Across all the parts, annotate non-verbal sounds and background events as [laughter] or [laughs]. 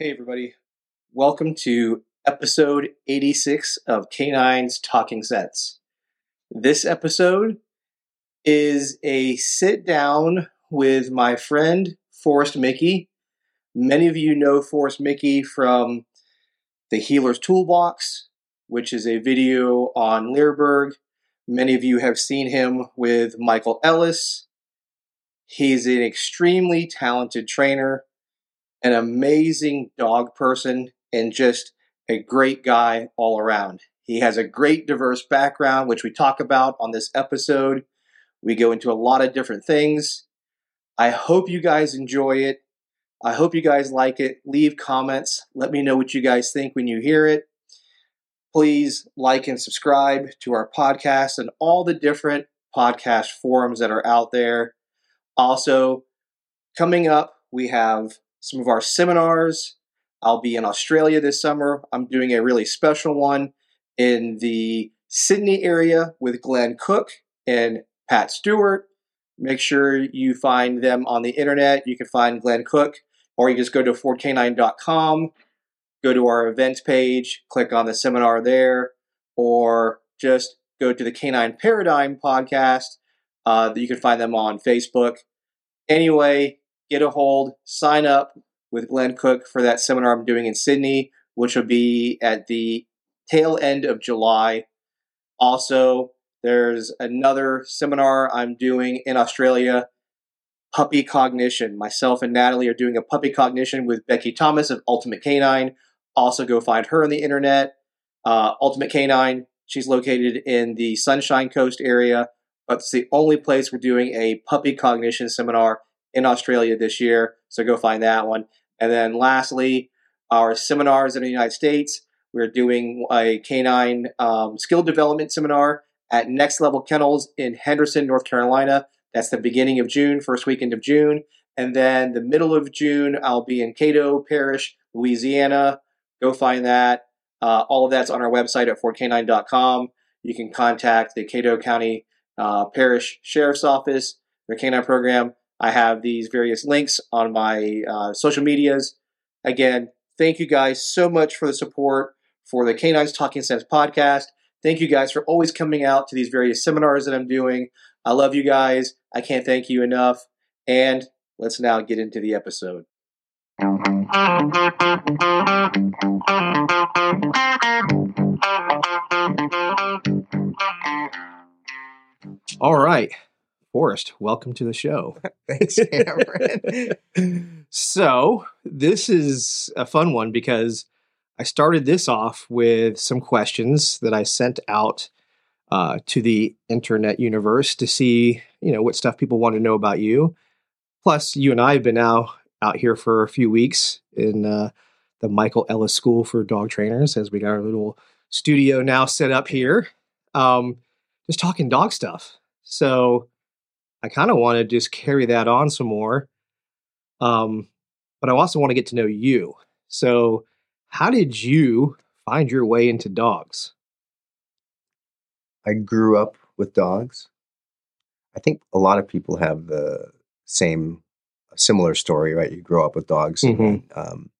Hey, everybody. Welcome to episode 86 of Canines Talking Sense. This episode is a sit down with my friend Forrest Micke. Many of you know Forrest Micke from the Heeler's Toolbox, which is a video on Leerburg. Many of you have seen him with Michael Ellis. He's an extremely talented trainer an amazing dog person and just a great guy all around. He has a great diverse background, which we talk about on this episode. We go into a lot of different things. I hope you guys enjoy it. I hope you guys like it. Leave comments. Let me know what you guys think when you hear it. Please like and subscribe to our podcast and all the different podcast forums that are out there. Also, coming up, we have some of our seminars. I'll be in Australia this summer. I'm doing a really special one in the Sydney area with Glenn Cook and Pat Stewart. Make sure you find them on the internet. You can find Glenn Cook, or you just go to fordk9.com, go to our events page, click on the seminar there, or just go to the Canine Paradigm podcast. Uh, you can find them on Facebook. Anyway, get a hold, sign up with Glenn Cook for that seminar I'm doing in Sydney, which will be at the tail end of July. Also, there's another seminar I'm doing in Australia, Puppy Cognition. Myself and Natalie are doing a Puppy Cognition with Becky Thomas of Ultimate Canine. Also, go find her on the internet. Uh, Ultimate Canine, she's located in the Sunshine Coast area, but it's the only place we're doing a Puppy Cognition seminar in Australia this year. So go find that one. And then lastly, our seminars in the United States. We're doing a canine um, skill development seminar at Next Level Kennels in Henderson, North Carolina. That's the beginning of June, first weekend of June. And then the middle of June, I'll be in Caddo Parish, Louisiana. Go find that. Uh, all of that's on our website at fordk9.com. You can contact the Caddo County uh, Parish Sheriff's Office, their canine program, I have these various links on my uh, social medias. Again, thank you guys so much for the support for the Canines Talking Sense podcast. Thank you guys for always coming out to these various seminars that I'm doing. I love you guys. I can't thank you enough. And let's now get into the episode. All right. Forrest, welcome to the show. [laughs] Thanks, Cameron. [laughs] so, this is a fun one because I started this off with some questions that I sent out uh, to the internet universe to see, you know, what stuff people want to know about you. Plus, you and I have been now out here for a few weeks in uh, the Michael Ellis School for Dog Trainers, as we got our little studio now set up here, um, just talking dog stuff. So, I kind of want to just carry that on some more. Um, but I also want to get to know you. So, how did you find your way into dogs? I grew up with dogs. I think a lot of people have the same, similar story, right? You grow up with dogs, mm-hmm. and um,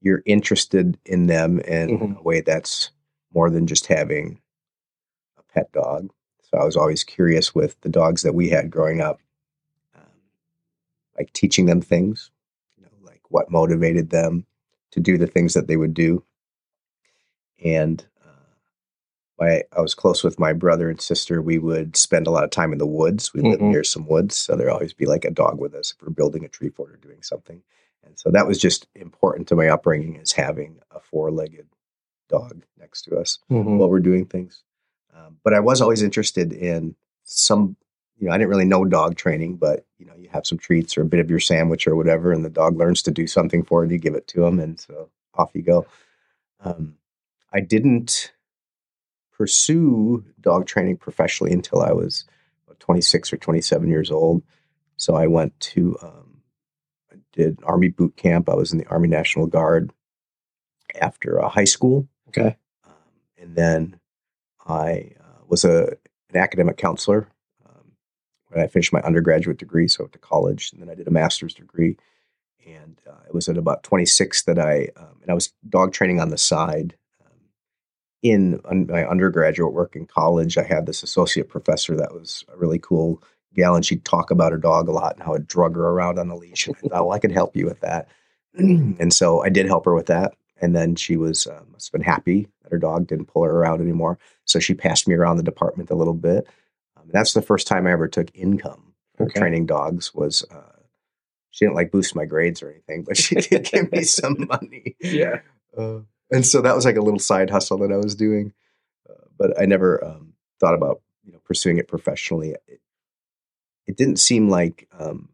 you're interested in them in mm-hmm. a way that's more than just having a pet dog. So I was always curious with the dogs that we had growing up, um, like teaching them things, you know, like what motivated them to do the things that they would do. And uh, my, I was close with my brother and sister. We would spend a lot of time in the woods. We mm-hmm. lived near some woods, so there'd always be like a dog with us if we're building a tree fort or doing something. And so that was just important to my upbringing is having a four-legged dog next to us mm-hmm. while we're doing things. Um, but I was always interested in some, you know, I didn't really know dog training, but you know, you have some treats or a bit of your sandwich or whatever, and the dog learns to do something for it. You give it to him, and so off you go. Um, I didn't pursue dog training professionally until I was 26 or 27 years old. So I went to, um, I did Army boot camp. I was in the Army National Guard after uh, high school. Okay. Um, and then I uh, was a an academic counselor um, when I finished my undergraduate degree, so I went to college, and then I did a master's degree. and uh, it was at about 26 that I um, and I was dog training on the side. Um, in un- my undergraduate work in college, I had this associate professor that was a really cool gal, and she'd talk about her dog a lot and how it drug her around on a leash. And I thought, well, I could help you with that, [clears throat] and so I did help her with that. And then she was uh, must have been happy that her dog didn't pull her around anymore. So she passed me around the department a little bit. Um, that's the first time I ever took income for Okay. training dogs. Was uh, she didn't like boost my grades or anything, but she did [laughs] give me some money. Yeah. Uh, and so that was like a little side hustle that I was doing, uh, but I never um, thought about you know pursuing it professionally. It, it didn't seem like um,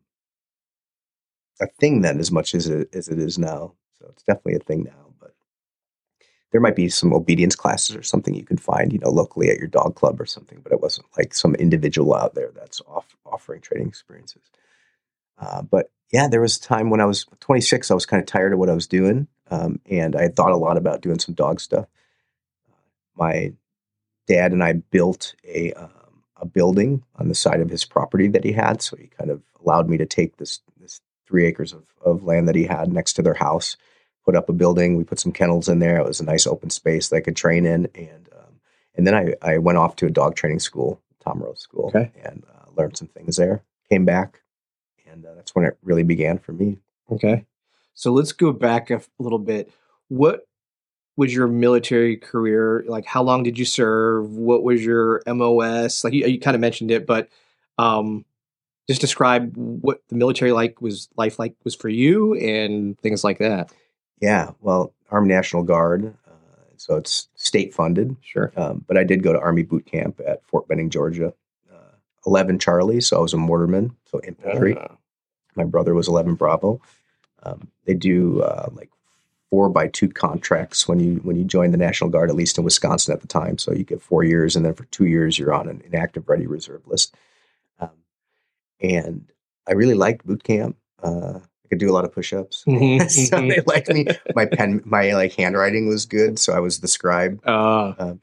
a thing then as much as it, as it is now. So it's definitely a thing now, there might be some obedience classes or something you could find, you know, locally at your dog club or something. But it wasn't like some individual out there that's off, offering training experiences. Uh, but yeah, there was a time when I was 26, I was kind of tired of what I was doing, um, and I thought a lot about doing some dog stuff. My dad and I built a um, a building on the side of his property that he had, so he kind of allowed me to take this this three acres of, of land that he had next to their house, put up a building. We put some kennels in there. It was a nice open space that I could train in, and um, and then I, I went off to a dog training school, Tom Rose School, Okay. and uh, learned some things there. Came back, and uh, that's when it really began for me. Okay. So let's go back a little bit. What was your military career like? How long did you serve? What was your MOS? Like you, you kind of mentioned it, but um, just describe what the military like was life like was for you and things like that. Yeah, well, Army National Guard, uh, so it's state funded. Sure. Um, but I did go to Army boot camp at Fort Benning, Georgia. Uh, 11 Charlie, so I was a mortarman, so infantry. Uh, My brother was 11 Bravo. Um, they do uh, like four by two contracts when you when you join the National Guard, at least in Wisconsin at the time. So you get four years, and then for two years you're on an inactive ready reserve list. Um, and I really liked boot camp. Uh, could do a lot of push-ups. mhm, [laughs] so mhm. they liked me. My pen, my like handwriting was good, so I was the scribe. Uh,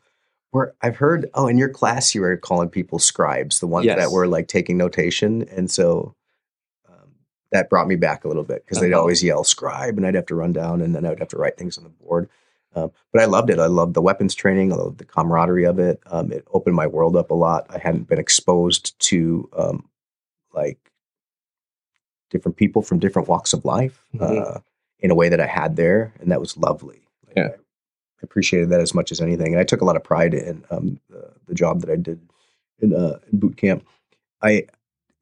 Where I've heard, oh, in your class you were calling people scribes, the ones Yes. that were like taking notation, and so um, that brought me back a little bit because they'd Uh-huh. always yell scribe, and I'd have to run down, and then I would have to write things on the board. Um, but I loved it. I loved the weapons training. I loved the camaraderie of it. Um, it opened my world up a lot. I hadn't been exposed to um, like different people from different walks of life Mhm. uh, in a way that I had there, and that was lovely. Like, Yeah. I appreciated that as much as anything, and I took a lot of pride in um, the, the job that I did in, uh, in boot camp. I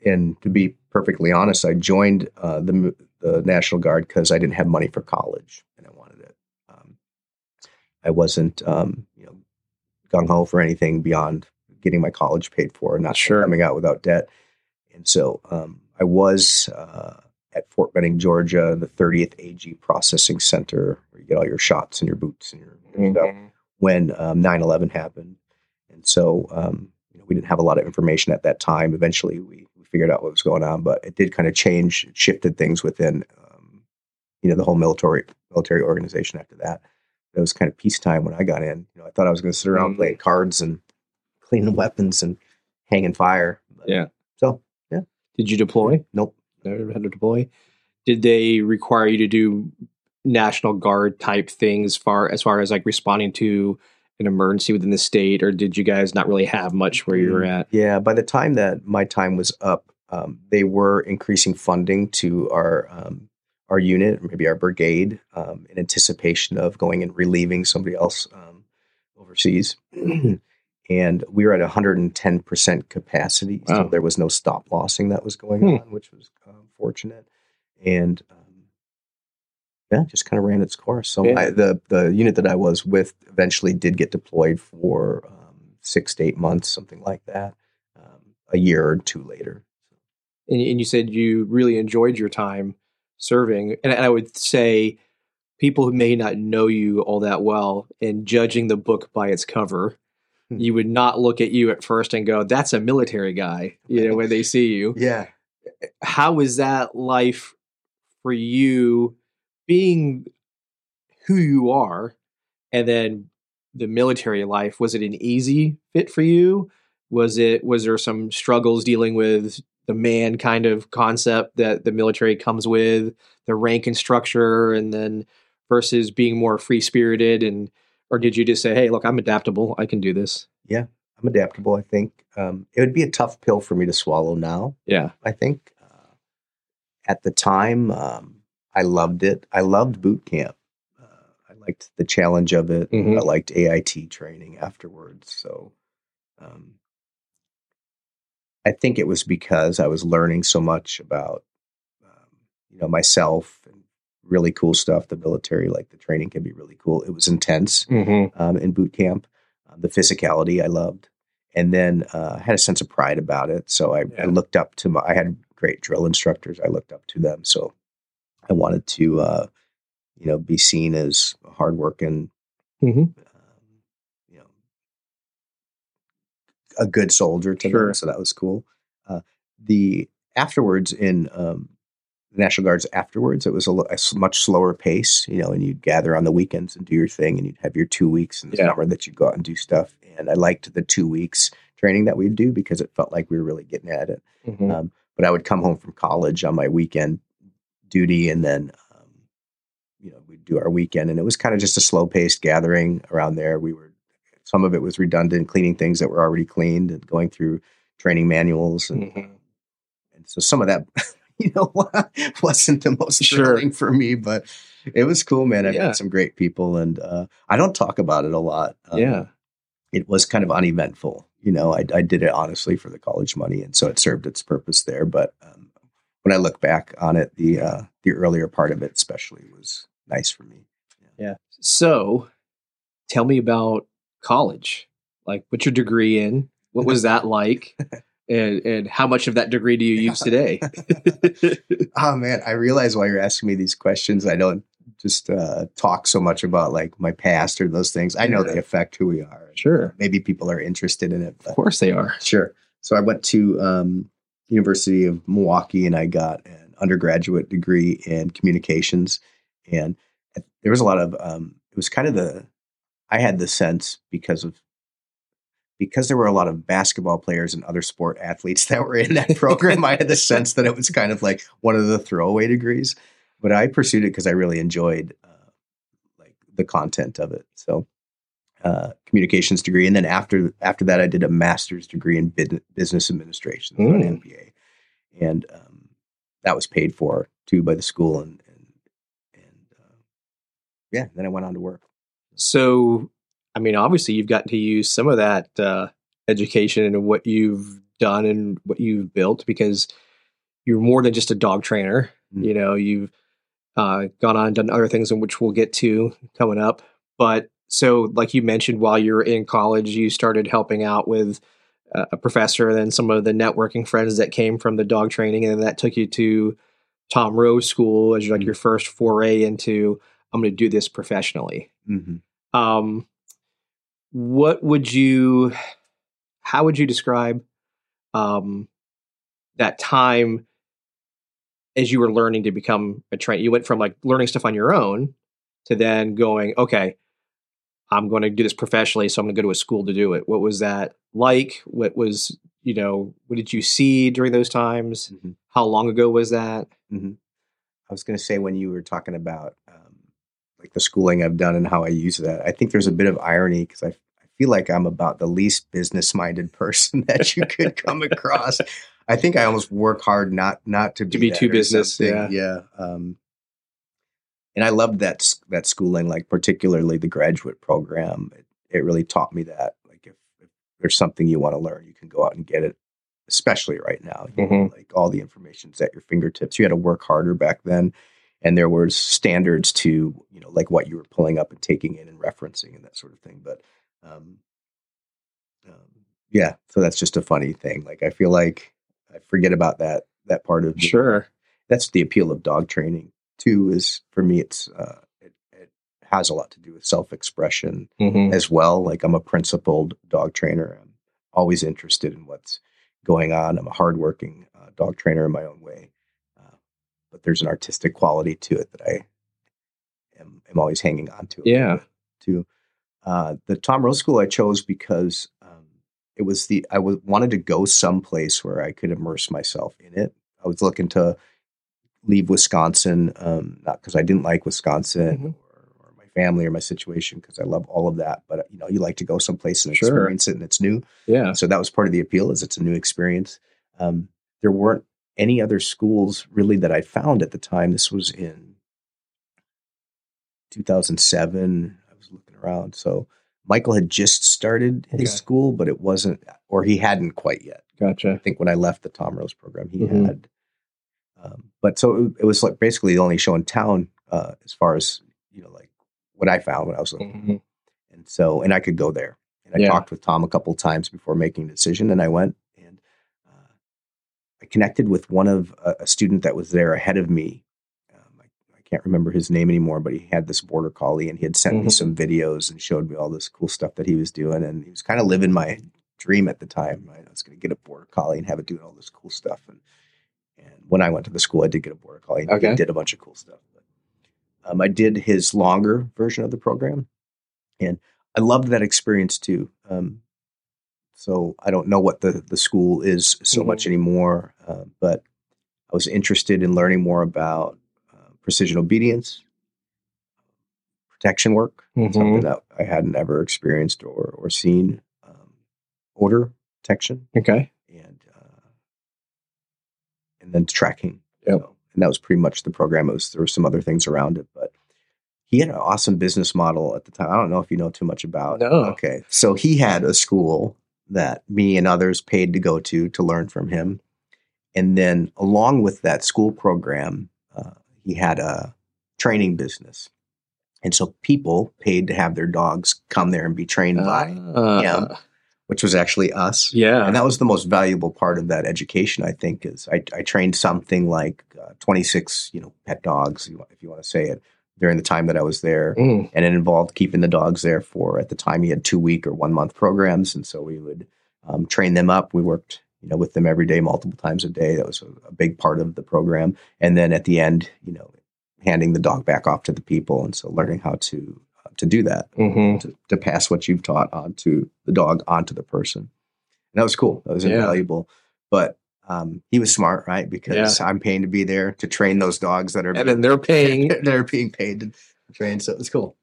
and to be perfectly honest, I joined uh, the the National Guard because I didn't have money for college and I wanted it. Um, I wasn't, um, you know, gung ho for anything beyond getting my college paid for and not Sure. coming out without debt. And so um, I was uh, at Fort Benning, Georgia, the 30th AG Processing Center, where you get all your shots and your boots and your, your stuff when um, 9-11 happened. And so um, you know, we didn't have a lot of information at that time. Eventually we, we figured out what was going on but it did kind of change shifted things within um, you know the whole military military organization after that. It was kind of peacetime when i got in. You know i thought i was going to sit around Mhm. playing cards and cleaning [laughs] weapons and hanging fire But- Yeah. Did you deploy? nope Never had to deploy. Did they require you to do National Guard type things far as far as like responding to an emergency within the state, or did you guys not really have much where you were at? Yeah, by the time that my time was up, um, they were increasing funding to our um, our unit, or maybe our brigade, um, in anticipation of going and relieving somebody else um, overseas. [clears throat] and we were at 110 percent capacity, so there was no stop lossing that was going Hmm. on, which was um, fortunate. And um, yeah, just kind of ran its course. So Yeah. I, the the unit that I was with eventually did get deployed for um, six to eight months, something like that. Um, a year or two later. And, and you said you really enjoyed your time serving, and I would say people who may not know you all that well and judging the book by its cover. Hmm. You would not look at you at first and go, "That's a military guy." You know, when they [laughs] see you, Yeah, how is that life for you being who you are and then the military life was it an easy fit for you was it was there some struggles dealing with the man kind of concept that the military comes with, the rank and structure, and then versus being more free spirited and or did you just say, "Hey, look, I'm adaptable. I can do this"? Yeah, I'm adaptable. I think um, it would be a tough pill for me to swallow now. Yeah, I think uh, at the time um, I loved it. I loved boot camp. Uh, I liked the challenge of it. Mhm. I liked AIT training afterwards. So um, I think it was because I was learning so much about um, you know myself and really cool stuff. The military, like the training, can be really cool. It was intense mm-hmm. um, in boot camp. Uh, the physicality I loved, and then uh, I had a sense of pride about it. So I, Yeah. I looked up to my. I had great drill instructors. I looked up to them. So I wanted to, uh, you know, be seen as a hardworking, Mhm. um, you know, a good soldier to Sure. them. So that was cool. Uh, the afterwards in um, the National Guards afterwards, it was a, a much slower pace, you know, and you'd gather on the weekends and do your thing, and you'd have your two weeks in the Yeah. summer that you'd go out and do stuff. And I liked the two weeks training that we'd do because it felt like we were really getting at it. Mhm. Um, but I would come home from college on my weekend duty, and then um, you know we'd do our weekend, and it was kind of just a slow paced gathering around there. We were some of it was redundant, cleaning things that were already cleaned, and going through training manuals, and Mhm. and so some of that, [laughs] you know, [laughs] wasn't the most Sure. thrilling for me, but it was cool, man. I Yeah. met some great people, and uh, I don't talk about it a lot. Um, yeah, it was kind of uneventful. You know, I, I did it honestly for the college money, and so it served its purpose there. But um, when I look back on it, the uh, the earlier part of it, especially, was nice for me. Yeah. So, tell me about college. Like, what's your degree in? What was that like? [laughs] and and how much of that degree do you use today? [laughs] Oh man, I realize why you're asking me these questions. I don't just uh, talk so much about like my past or those things. I know Yeah. they affect who we are. sure, Maybe people are interested in it. Of course they are. Sure. So I went to um, University of Milwaukee and I got an undergraduate degree in communications. And there was a lot of um, it was kind of the I had the sense because of because there were a lot of basketball players and other sport athletes [laughs] that were in that program. I had the sense that it was kind of like one of the throwaway degrees, but I pursued it because I really enjoyed uh, like the content of it. So uh, communications degree, and then after after that, I did a master's degree in bid- business administration, so an Mm. MBA, and um, that was paid for too by the school, and and and uh, yeah, then I went on to work. So, I mean, obviously, you've gotten to use some of that uh, education and what you've done and what you've built because you're more than just a dog trainer. Mm. You know, you've uh, gone on and done other things in which we'll get to coming up. But so, like you mentioned, while you were in college, you started helping out with uh, a professor, and then some of the networking friends that came from the dog training, and that took you to Tom Rose School as like Mm. your first foray into I'm going to do this professionally Mm-hmm. um what would you how would you describe um that time as you were learning to become a trainer you went from like learning stuff on your own to then going okay i'm going to do this professionally so i'm going to go to a school to do it. What was that like? What was you know what did you see during those times? Mhm. how long ago was that? I was going to say when you were talking about um, like the schooling I've done and how I use that, I think there's a bit of irony because I feel like I'm about the least business minded person [laughs] that you could come across. I think I almost work hard not not to be, To be too business, something. yeah. Um, and I loved that that schooling, like particularly the graduate program. It, it really taught me that, like if, if there's something you want to learn, you can go out and get it. Especially right now, you know, like all the information's at your fingertips. You had to work harder back then, and there was standards to you know like what you were pulling up and taking in and referencing and that sort of thing. But um, um, yeah, so that's just a funny thing. Like I feel like I forget about that that part of the- sure that's the appeal of dog training too is for me it's uh it, it has a lot to do with self-expression mm-hmm. as well like i'm a principled dog trainer i'm always interested in what's going on i'm a hardworking uh, dog trainer in my own way uh, but there's an artistic quality to it that i am, am always hanging on to yeah to uh, the tom rose school i chose because um, it was the I was wanted to go someplace where I could immerse myself in it. I was looking to leave Wisconsin, um, not because I didn't like Wisconsin Mhm. or, or my family or my situation, because I love all of that. But you know, you like to go someplace and Sure. experience it, and it's new. Yeah. So that was part of the appeal, is it's a new experience. Um, there weren't any other schools really that I found at the time. This was in 2007. I was looking around, so Michael had just started his Okay. school, but it wasn't, or he hadn't quite yet. Gotcha. I think when I left the Tom Rose program, he Mhm. had. Um, but so it, was like basically the only show in town uh, as far as you know, like what I found when I was looking. Mhm. And so, and I could go there. And I Yeah. talked with Tom a couple times before making a decision, and I went and uh, I connected with one of a, a student that was there ahead of me. Can't remember his name anymore, but he had this border collie, and he had sent me Mhm. some videos and showed me all this cool stuff that he was doing, and he was kind of living my dream at the time. Right? I was going to get a border collie and have it doing all this cool stuff, and and when I went to the school, I did get a border collie. And Okay. He did a bunch of cool stuff. But, um, I did his longer version of the program, and I loved that experience too. Um, so I don't know what the the school is so Mhm. much anymore, uh, but I was interested in learning more about precision obedience, protection work, Mhm. something that I hadn't ever experienced or or seen. Um, odor detection Okay. and uh, and then tracking. Yep. So, and that was pretty much the program. It was there were some other things around it, but he had an awesome business model at the time. I don't know if you know too much about. No. Okay, so he had a school that me and others paid to go to to learn from him, and then along with that school program, he had a training business. And so people paid to have their dogs come there and be trained by, Ah, him. which was actually us. Yeah. And that was the most valuable part of that education, I think, is I, I trained something like uh, 26, you know, pet dogs, if you want to say it, during the time that I was there. Mm. And it involved keeping the dogs there for, at the time, he had two week or one month programs. And so we would um, train them up. We worked, you know, with them every day, multiple times a day. That was a, a big part of the program. And then at the end, you know, handing the dog back off to the people. And so learning how to, uh, to do that Mhm. to, to pass what you've taught onto the dog onto the person. And that was cool. That was Yeah. invaluable. But um, he was smart, right? Because I'm paying to be there to train those dogs that are And then they're paying. [laughs] they're being paid to train. So it was cool.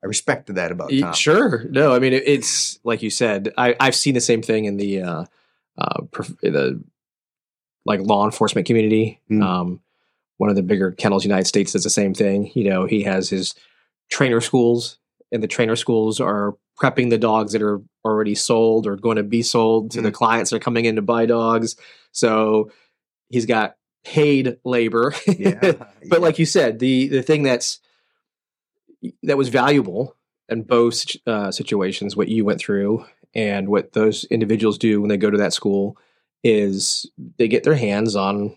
I respected that about Tom. Sure. No, I mean it, it's like you said. I I've seen the same thing in the uh, uh, the like law enforcement community. Mm. Um, one of the bigger kennels in the United States does the same thing. You know, he has his trainer schools, and the trainer schools are prepping the dogs that are already sold or going to be sold to the Mm. clients that are coming in to buy dogs. So he's got paid labor. Yeah. [laughs] but like you said, the the thing that's that was valuable in both uh, situations, what you went through and what those individuals do when they go to that school, is they get their hands on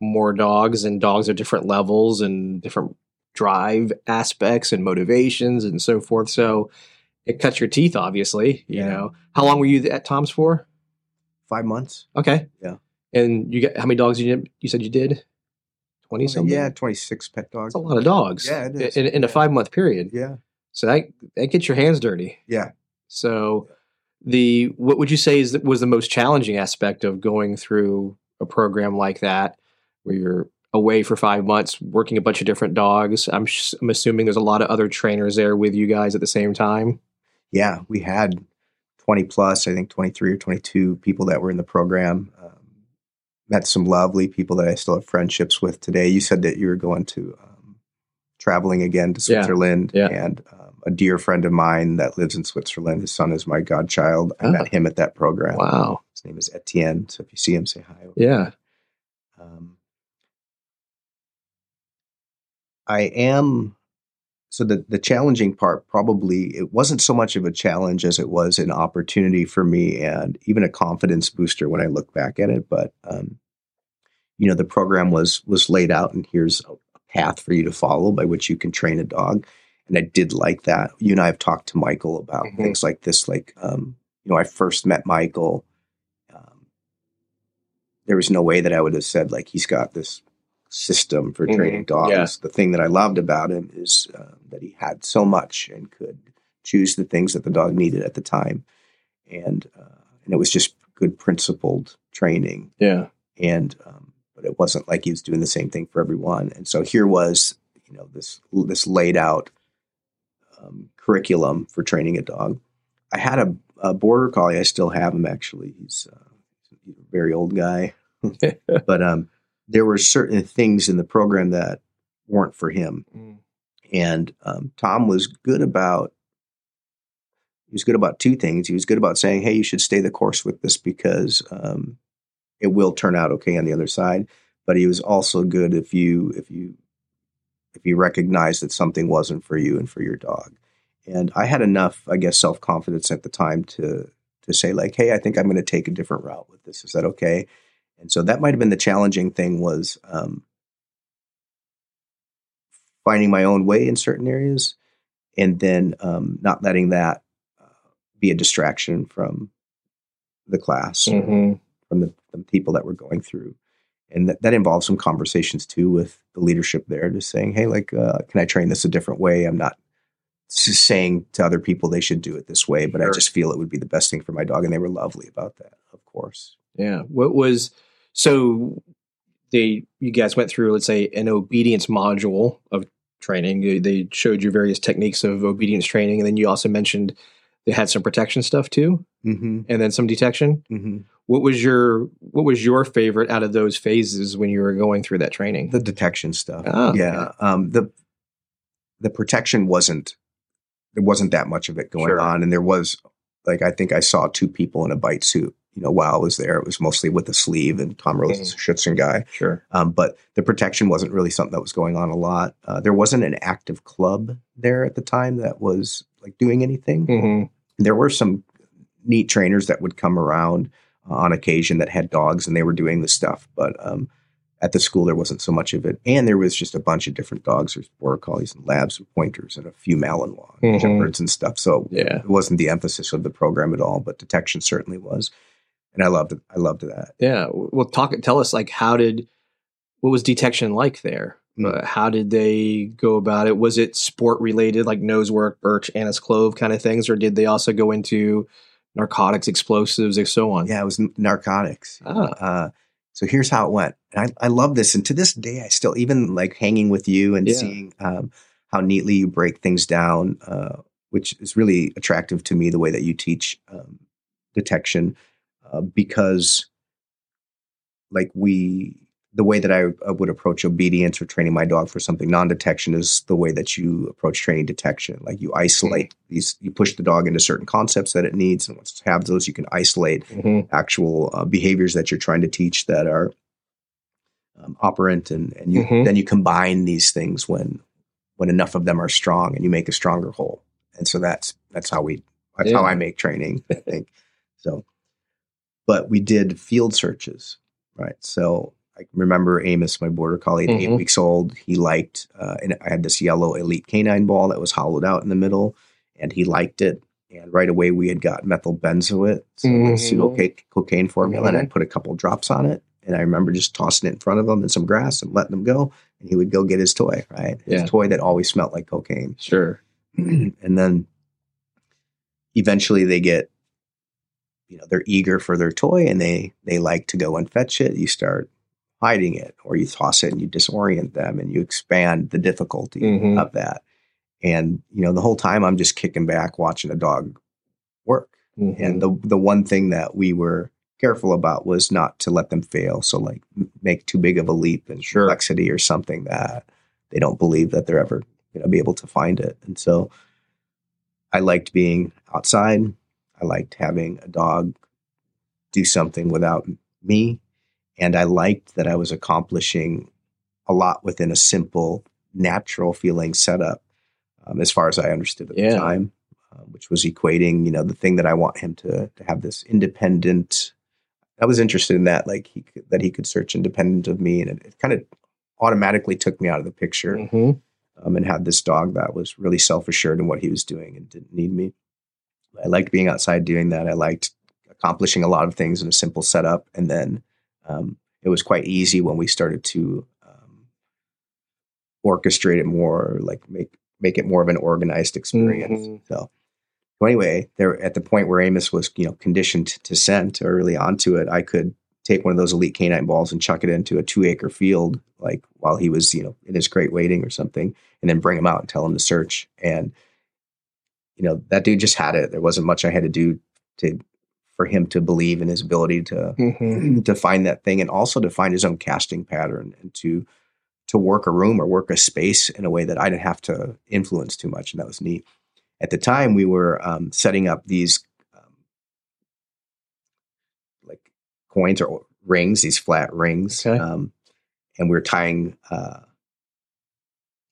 more dogs and dogs of different levels and different drive aspects and motivations and so forth. So it cuts your teeth, obviously. You Yeah. know, how long were you at Tom's for? five months. Okay, Yeah. And you got how many dogs you did? You said you did twenty something. Yeah, 26 pet dogs. That's a lot of dogs. Yeah, it is. In, in a five month period. Yeah. So that that gets your hands dirty. Yeah. So the what would you say is was the most challenging aspect of going through a program like that, where you're away for five months working a bunch of different dogs? I'm sh- I'm assuming there's a lot of other trainers there with you guys at the same time. yeah, we had 20 plus, I think 23 or 22 people that were in the program. Um, met some lovely people that I still have friendships with today. You said that you were going to um, traveling again to Switzerland, yeah. and um, a dear friend of mine that lives in Switzerland. His son is my godchild. I Ah. met him at that program. Wow. His name is Etienne. So if you see him, say hi. Yeah. Um, I am so the the challenging part probably it wasn't so much of a challenge as it was an opportunity for me and even a confidence booster when I look back at it. But um, you know, the program was was laid out, and here's a path for you to follow by which you can train a dog. And I did like that. You and I have talked to Michael about Mhm. things like this. Like, um, you know, I first met Michael. Um, there was no way that I would have said like he's got this system for Mhm. training dogs. Yeah. The thing that I loved about him is um, that he had so much and could choose the things that the dog needed at the time. And uh, and it was just good principled training. Yeah. And um, but it wasn't like he was doing the same thing for everyone. And so here was you know this this laid out um, curriculum for training a dog. I had a, a, border collie. I still have him actually. He's, uh, he's a very old guy, [laughs] but um, there were certain things in the program that weren't for him. Mm. And um, Tom was good about he was good about two things. He was good about saying, "Hey, you should stay the course with this because um, it will turn out okay on the other side." But he was also good if you if you if you recognize that something wasn't for you and for your dog. And I had enough, I guess, self confidence at the time to to say like, "Hey, I think I'm going to take a different route with this. Is that okay?" And so that might have been the challenging thing was um, finding my own way in certain areas, and then um, not letting that uh, be a distraction from the class, mm-hmm. from the, the, people that we're going through. And that, that involves some conversations too with the leadership there, just saying, "Hey, like, uh, can I train this a different way? I'm not saying to other people they should do it this way, but sure. I just feel it would be the best thing for my dog." And they were lovely about that, of course. Yeah. What was so they you guys went through let's say an obedience module of training. They showed you various techniques of obedience training, and then you also mentioned they had some protection stuff too, mm-hmm. and then some detection. Mm-hmm. What was your what was your favorite out of those phases when you were going through that training? The detection stuff. Oh, yeah. Okay. Um, the the protection wasn't there wasn't that much of it going sure. on, and there was like I think I saw two people in a bite suit you know, while I was there, it was mostly with the sleeve and Tom Rose is a Schutzhund guy. Sure. Um, but the protection wasn't really something that was going on a lot. Uh, there wasn't an active club there at the time that was like doing anything. Mm-hmm. There were some neat trainers that would come around uh, on occasion that had dogs and they were doing the stuff. But um, at the school, there wasn't so much of it. And there was just a bunch of different dogs. There's border collies and labs and pointers and a few Malinois mm-hmm. shepherds and stuff. So yeah. it wasn't the emphasis of the program at all, but detection certainly was and I loved it. I loved that. Yeah. Well, talk. Tell us like how did what was detection like there? How did they go about it? Was it sport related, like nose work, birch, anise clove kind of things, or did they also go into narcotics, explosives, and so on? Yeah, it was narcotics. Ah. Uh, so here's how it went. And I, I love this, and to this day, I still even like hanging with you and yeah. seeing um, how neatly you break things down, uh, which is really attractive to me. The way that you teach um, detection uh, because like we the way that I, I, would approach obedience or training my dog for something non-detection is the way that you approach training detection. Like you isolate mm-hmm. these, you push the dog into certain concepts that it needs, and once it has those, you can isolate mm-hmm. actual uh, behaviors that you're trying to teach that are um, operant, and and you mm-hmm. then you combine these things when when enough of them are strong, and you make a stronger whole. And so that's that's how we that's yeah. how I make training. I [laughs] think so but we did field searches, right? So I remember Amos, my border collie, mm-hmm. eight weeks old. He liked, uh, and I had this yellow elite canine ball that was hollowed out in the middle, and he liked it. And right away, we had got methyl benzoate, so mm-hmm. pseudo cocaine formula, mm-hmm. and I put a couple drops on it. And I remember just tossing it in front of him in some grass and letting him go. And he would go get his toy, right? His yeah. toy that always smelled like cocaine. Sure. [clears throat] and then eventually they get you know they're eager for their toy and they they like to go and fetch it you start hiding it or you toss it and you disorient them and you expand the difficulty mm-hmm. of that and you know the whole time i'm just kicking back watching a dog work mm-hmm. and the the one thing that we were careful about was not to let them fail so like make too big of a leap in sure. complexity or something that they don't believe that they're ever going to be able to find it and so i liked being outside I liked having a dog do something without me. And I liked that I was accomplishing a lot within a simple, natural feeling setup, um, as far as I understood at yeah. the time, uh, which was equating, you know, the thing that I want him to, to have this independent. I was interested in that, like he could, that he could search independent of me, and it, it kind of automatically took me out of the picture, mm-hmm. um, and had this dog that was really self assured in what he was doing and didn't need me. I liked being outside doing that. I liked accomplishing a lot of things in a simple setup. And then um, it was quite easy when we started to um, orchestrate it more, like make make it more of an organized experience. Mm-hmm. So So anyway, there at the point where Amos was, you know, conditioned to scent early onto it, I could take one of those elite canine balls and chuck it into a two acre field, like while he was, you know, in his crate waiting or something, and then bring him out and tell him to search. And you know, that dude just had it. There wasn't much I had to do to for him to believe in his ability to Mm-hmm. [clears throat] to find that thing and also to find his own casting pattern and to to work a room or work a space in a way that I didn't have to influence too much, and that was neat. At the time, we were um, setting up these um, like coins or rings, these flat rings, Okay. um, and we were tying uh,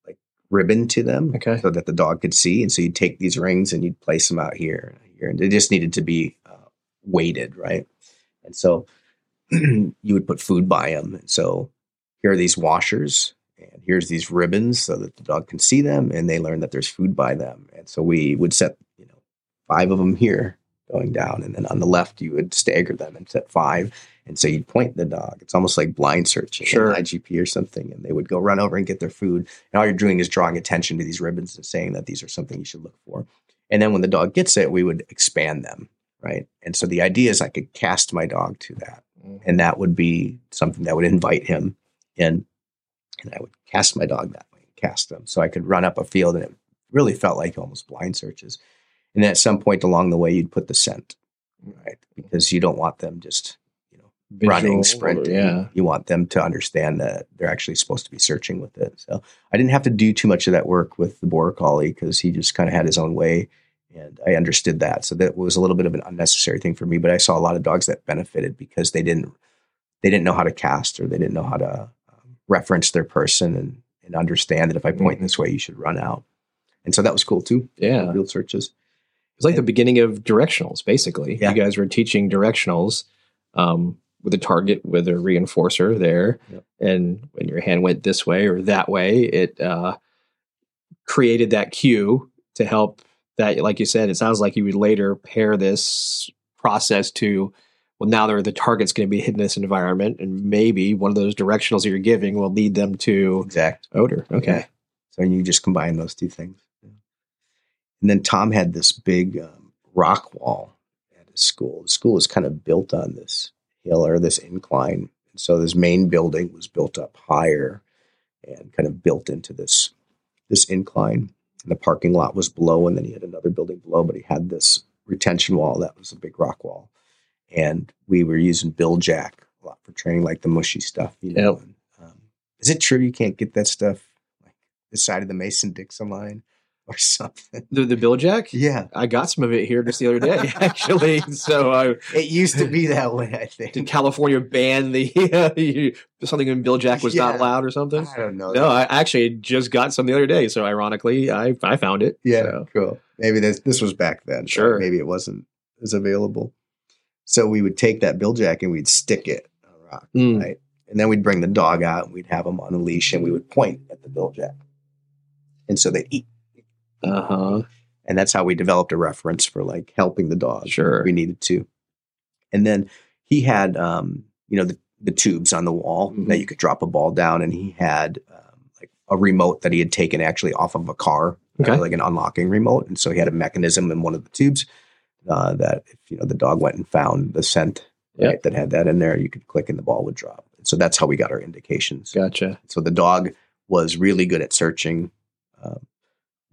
like ribbon to them Okay. so that the dog could see. And so you'd take these rings and you'd place them out here and here, and they just needed to be weighted, right? And so [clears throat] you would put food by them. And so here are these washers, and here's these ribbons so that the dog can see them, and they learn that there's food by them. And so we would set, you know, five of them here going down, and then on the left you would stagger them and set five. And so you'd point the dog. It's almost like blind searching, Sure. IGP or something, and they would go run over and get their food. And all you're doing is drawing attention to these ribbons and saying that these are something you should look for. And then when the dog gets it, we would expand them, right? And so the idea is I could cast my dog to that mm-hmm. and that would be something that would invite him in and i would cast my dog that way cast them. So i could run up a field and it really felt like almost blind searches. And then at some point along the way you'd put the scent mm-hmm. right? Because you don't want them just you know running Visual, sprinting. Yeah. you want them to understand that they're actually supposed to be searching with it. So i didn't have to do too much of that work with the border collie because he just kind of had his own way and I understood that. So that was a little bit of an unnecessary thing for me. But I saw a lot of dogs that benefited because they didn't they didn't know how to cast or they didn't know how to um, reference their person and and understand that if I point this way, you should run out. And so that was cool too. Yeah. Field searches. It's like the beginning of directionals, basically. Yeah. You guys were teaching directionals um, with a target with a reinforcer there. Yep. And when your hand went this way or that way, it uh, created that cue to help that, like you said, it sounds like you would later pair this process to, well, now they're the target's going to be hidden in this environment. And maybe one of those directionals that you're giving will lead them to Exact. odor. Okay. So you just combine those two things. And then Tom had this big um, rock wall at his school. The school is kind of built on this hill or this incline. And so this main building was built up higher and kind of built into this this incline. And the parking lot was below, and then he had another building below, but he had this retention wall that was a big rock wall. And we were using Bil-Jac a lot for training, like the mushy stuff. You know. Yep. And, um, is it true you can't get that stuff like this side of the Mason Dixon line [laughs] or something? The, the Bil-Jac? Yeah, I got some of it here just the other day, [laughs] actually. So I it used to be that way. I think. did California ban the something in Bil-Jac was not Yeah. allowed or something? I don't know. No, I actually just got some the other day. So ironically, I I found it. Yeah, So, cool. Maybe this this was back then. Sure. maybe it wasn't as available. So we would take that Bil-Jac and we'd stick it on a rock, Mm. right? And then we'd bring the dog out and we'd have him on a leash and we would point at the Bil-Jac. And so they eat. Uh huh. And that's how we developed a reference for like helping the dog. Sure. We needed to. And then he had um, you know, the, the tubes on the wall Mhm. that you could drop a ball down and he had um, like a remote that he had taken actually off of a car Okay. uh, like an unlocking remote. And so he had a mechanism in one of the tubes uh, that if you know the dog went and found the scent Yep. right, that had that in there, you could click and the ball would drop. So that's how we got our indications. Gotcha. So the dog was really good at searching. Um,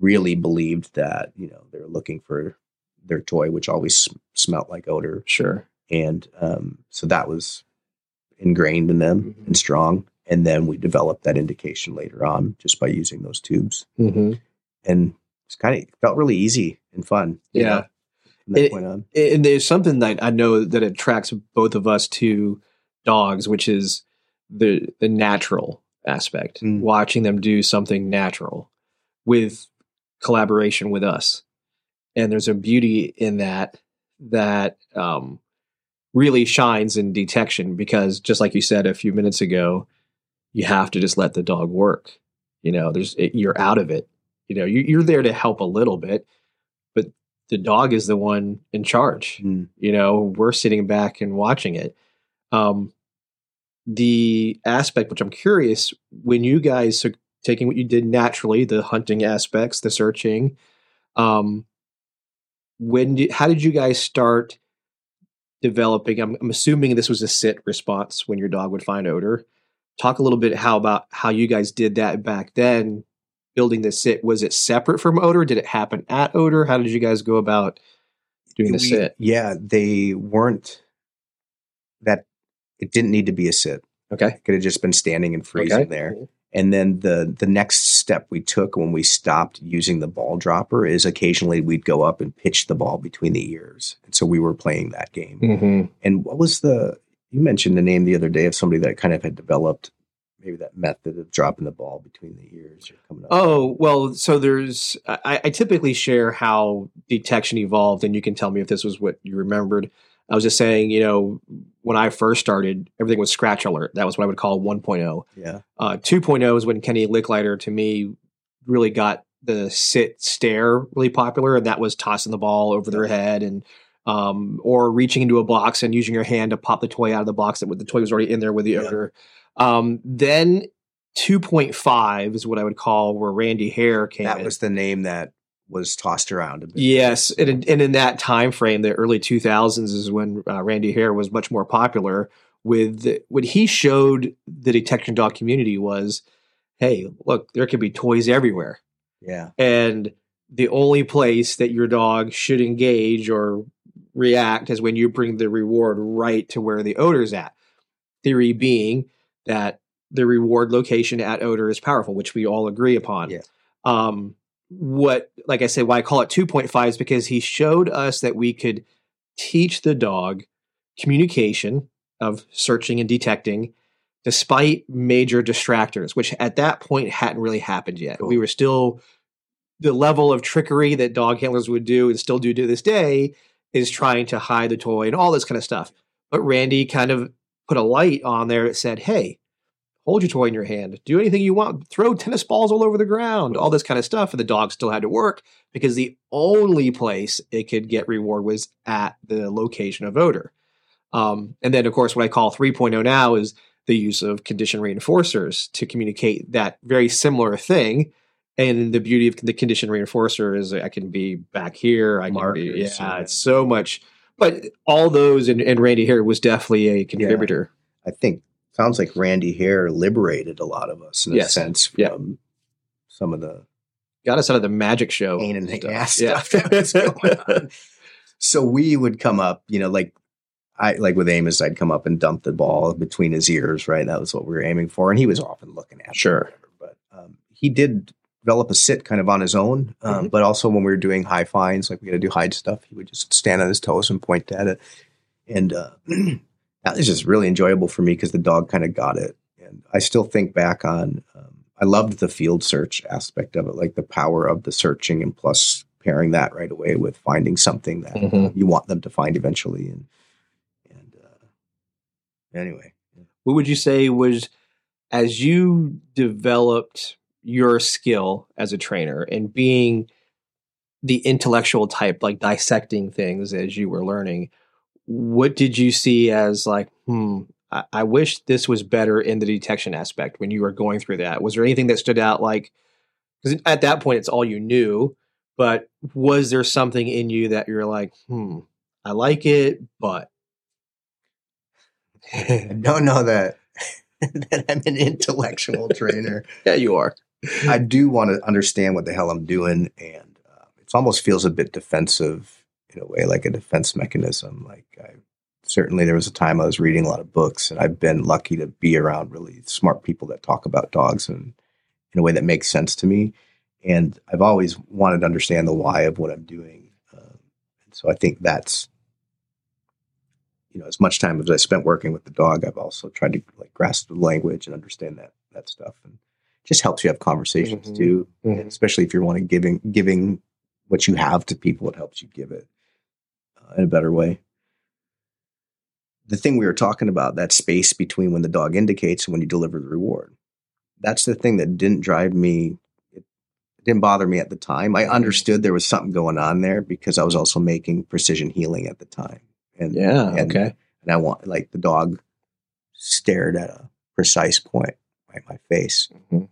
really believed that you know they're looking for their toy, which always sm- smelt like odor, Sure. and um, so that was ingrained in them Mhm. and strong. And then we developed that indication later on just by using those tubes Mm-hmm. and it's kind of felt really easy and fun. Yeah. know, that It- point on. and there's something that I know that attracts both of us to dogs, which is the the natural aspect, Mm. watching them do something natural with collaboration with us, and there's a beauty in that that um, really shines in detection because, just like you said a few minutes ago, you have to just let the dog work. You know, there's it, you're out of it. You know, you, you're there to help a little bit, but the dog is the one in charge Mm. you know we're sitting back and watching it um the aspect which i'm curious when you guys taking what you did naturally the hunting aspects the searching um when did, how did you guys start developing? I'm, I'm assuming this was a sit response when your dog would find odor. Talk a little bit how about how you guys did that back then. Building the sit was it separate from odor? Did it happen at odor? How did you guys go about doing the We- sit? Yeah, they weren't that it didn't need to be a sit. Okay. Could have just been standing and freezing Okay. there. And then the the next step we took when we stopped using the ball dropper is occasionally we'd go up and pitch the ball between the ears. And so we were playing that game. Mm-hmm. And what was the you mentioned the name the other day of somebody that kind of had developed maybe that method of dropping the ball between the ears or coming up. Oh well, so there's I, I typically share how detection evolved, and you can tell me if this was what you remembered. I was just saying, you know, when I first started, everything was scratch alert. That was what I would call 1.0. Yeah. Uh, 2.0 is when Kenny Licklider, to me, really got the sit stare really popular, and that was tossing the ball over their head and um, or reaching into a box and using your hand to pop the toy out of the box that the toy was already in there with the Yeah. odor. Um, then 2.5 is what I would call where Randy Hare came That in. was the name that was tossed around a bit. Yes, and in, and in that time frame, the early 2000s is when uh, Randy Hare was much more popular. With what he showed the detection dog community was, hey, look, there could be toys everywhere, Yeah. and the only place that your dog should engage or react is when you bring the reward right to where the odor's at. Theory being that the reward location at odor is powerful, which we all agree upon. Yeah. Um, what, like I said, why I call it 2.5 is because he showed us that we could teach the dog communication of searching and detecting despite major distractors, which at that point hadn't really happened yet. Cool. We were still the level of trickery that dog handlers would do and still do to this day is trying to hide the toy and all this kind of stuff. But Randy kind of put a light on there that said, hey, hold your toy in your hand, do anything you want, throw tennis balls all over the ground, all this kind of stuff. And the dog still had to work because the only place it could get reward was at the location of odor. Um, and then, of course, what I call 3.0 now is the use of condition reinforcers to communicate that very similar thing. And the beauty of the condition reinforcer is I can be back here. I can be, yeah, yeah. it's so much. But all those, and, and Randy Hare was definitely a contributor. I think sounds like Randy Hare liberated a lot of us in a sense from Yeah. some of the Got us out of the magic show. pain in the stuff. ass Yeah. stuff that was [laughs] going on. So we would come up, you know, like I like with Amos, I'd come up and dump the ball between his ears, right? That was what we were aiming for, and he was often looking at Sure. whatever. But um, he did develop a sit kind of on his own, um, Mm-hmm. but also when we were doing high finds, like we got to do hide stuff, he would just stand on his toes and point at it, and uh, [clears throat] that was just really enjoyable for me because the dog kind of got it, and I still think back on. Um, I loved the field search aspect of it, like the power of the searching, and plus pairing that right away with finding something that Mhm. you want them to find eventually. And and uh, anyway, what would you say was as you developed your skill as a trainer and being the intellectual type like dissecting things as you were learning what did you see as like hmm I, I wish this was better in the detection aspect when you were going through that was there anything that stood out like because at that point it's all you knew but was there something in you that you're like hmm i like it but I don't know that [laughs] that I'm an intellectual trainer. [laughs] yeah you are I do want to understand what the hell I'm doing, and uh, it almost feels a bit defensive in a way, like a defense mechanism. Like I certainly there was a time I was reading a lot of books, and I've been lucky to be around really smart people that talk about dogs and in a way that makes sense to me. And I've always wanted to understand the why of what I'm doing. Um, and so I think that's you know as much time as I spent working with the dog, I've also tried to like grasp the language and understand that that stuff and just helps you have conversations Mhm. too, Mhm. and especially if you're wanting giving giving what you have to people. It helps you give it in a better way. The thing we were talking about that space between when the dog indicates and when you deliver the reward. That's the thing that didn't drive me. It didn't bother me at the time. I understood there was something going on there because I was also making precision heeling at the time, and yeah and, okay and I want like the dog stared at a precise point right my face Mhm.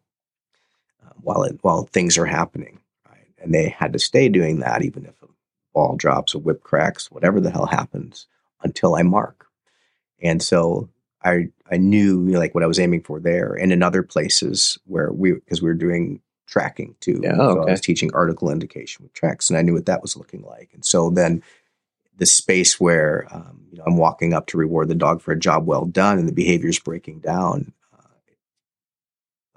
uh, while it, while things are happening, right? And they had to stay doing that even if ball drops, a whip cracks, whatever the hell happens until I mark. And so I I knew like what I was aiming for there, and in other places where we because we were doing tracking too. Yeah, so okay. I was teaching article indication with tracks, and I knew what that was looking like. And so then the space where um, you know I'm walking up to reward the dog for a job well done, and the behavior's breaking down. Uh,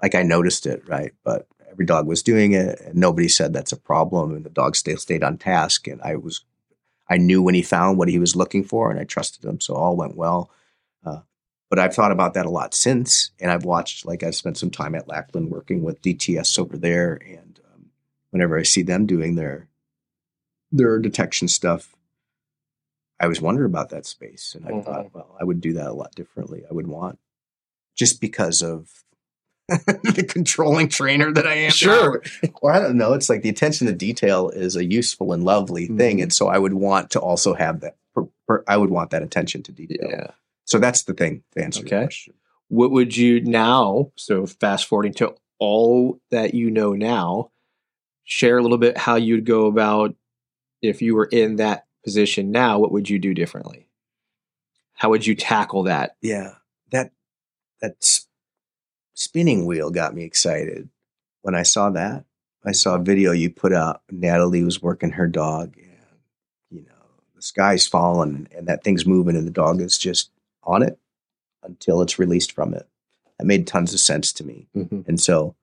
like I noticed it, right? But every dog was doing it, and nobody said that's a problem, and the dog still stayed on task. And I was, I knew when he found what he was looking for, and I trusted him, so all went well. Uh, but I've thought about that a lot since, and I've watched, like I've spent some time at Lackland working with DTS over there, and um, whenever I see them doing their their detection stuff, I was wondering about that space, and I Mhm. thought, well, I would do that a lot differently. I would want just because of [laughs] the controlling trainer that I am. Sure. or I don't know. It's like the attention to detail is a useful and lovely thing, Mhm. and so I would want to also have that. Per, per, I would want that attention to detail. Yeah. So that's the thing to answer Okay. What would you now? So fast forwarding to all that you know now, share a little bit how you'd go about if you were in that position now. What would you do differently? How would you tackle that? Yeah, that that s- spinning wheel got me excited when I saw that. I saw a video you put out. Natalie was working her dog, and you know the sky's falling, and that thing's moving, and the dog is just on it until it's released from it. That made tons of sense to me, mm-hmm. and so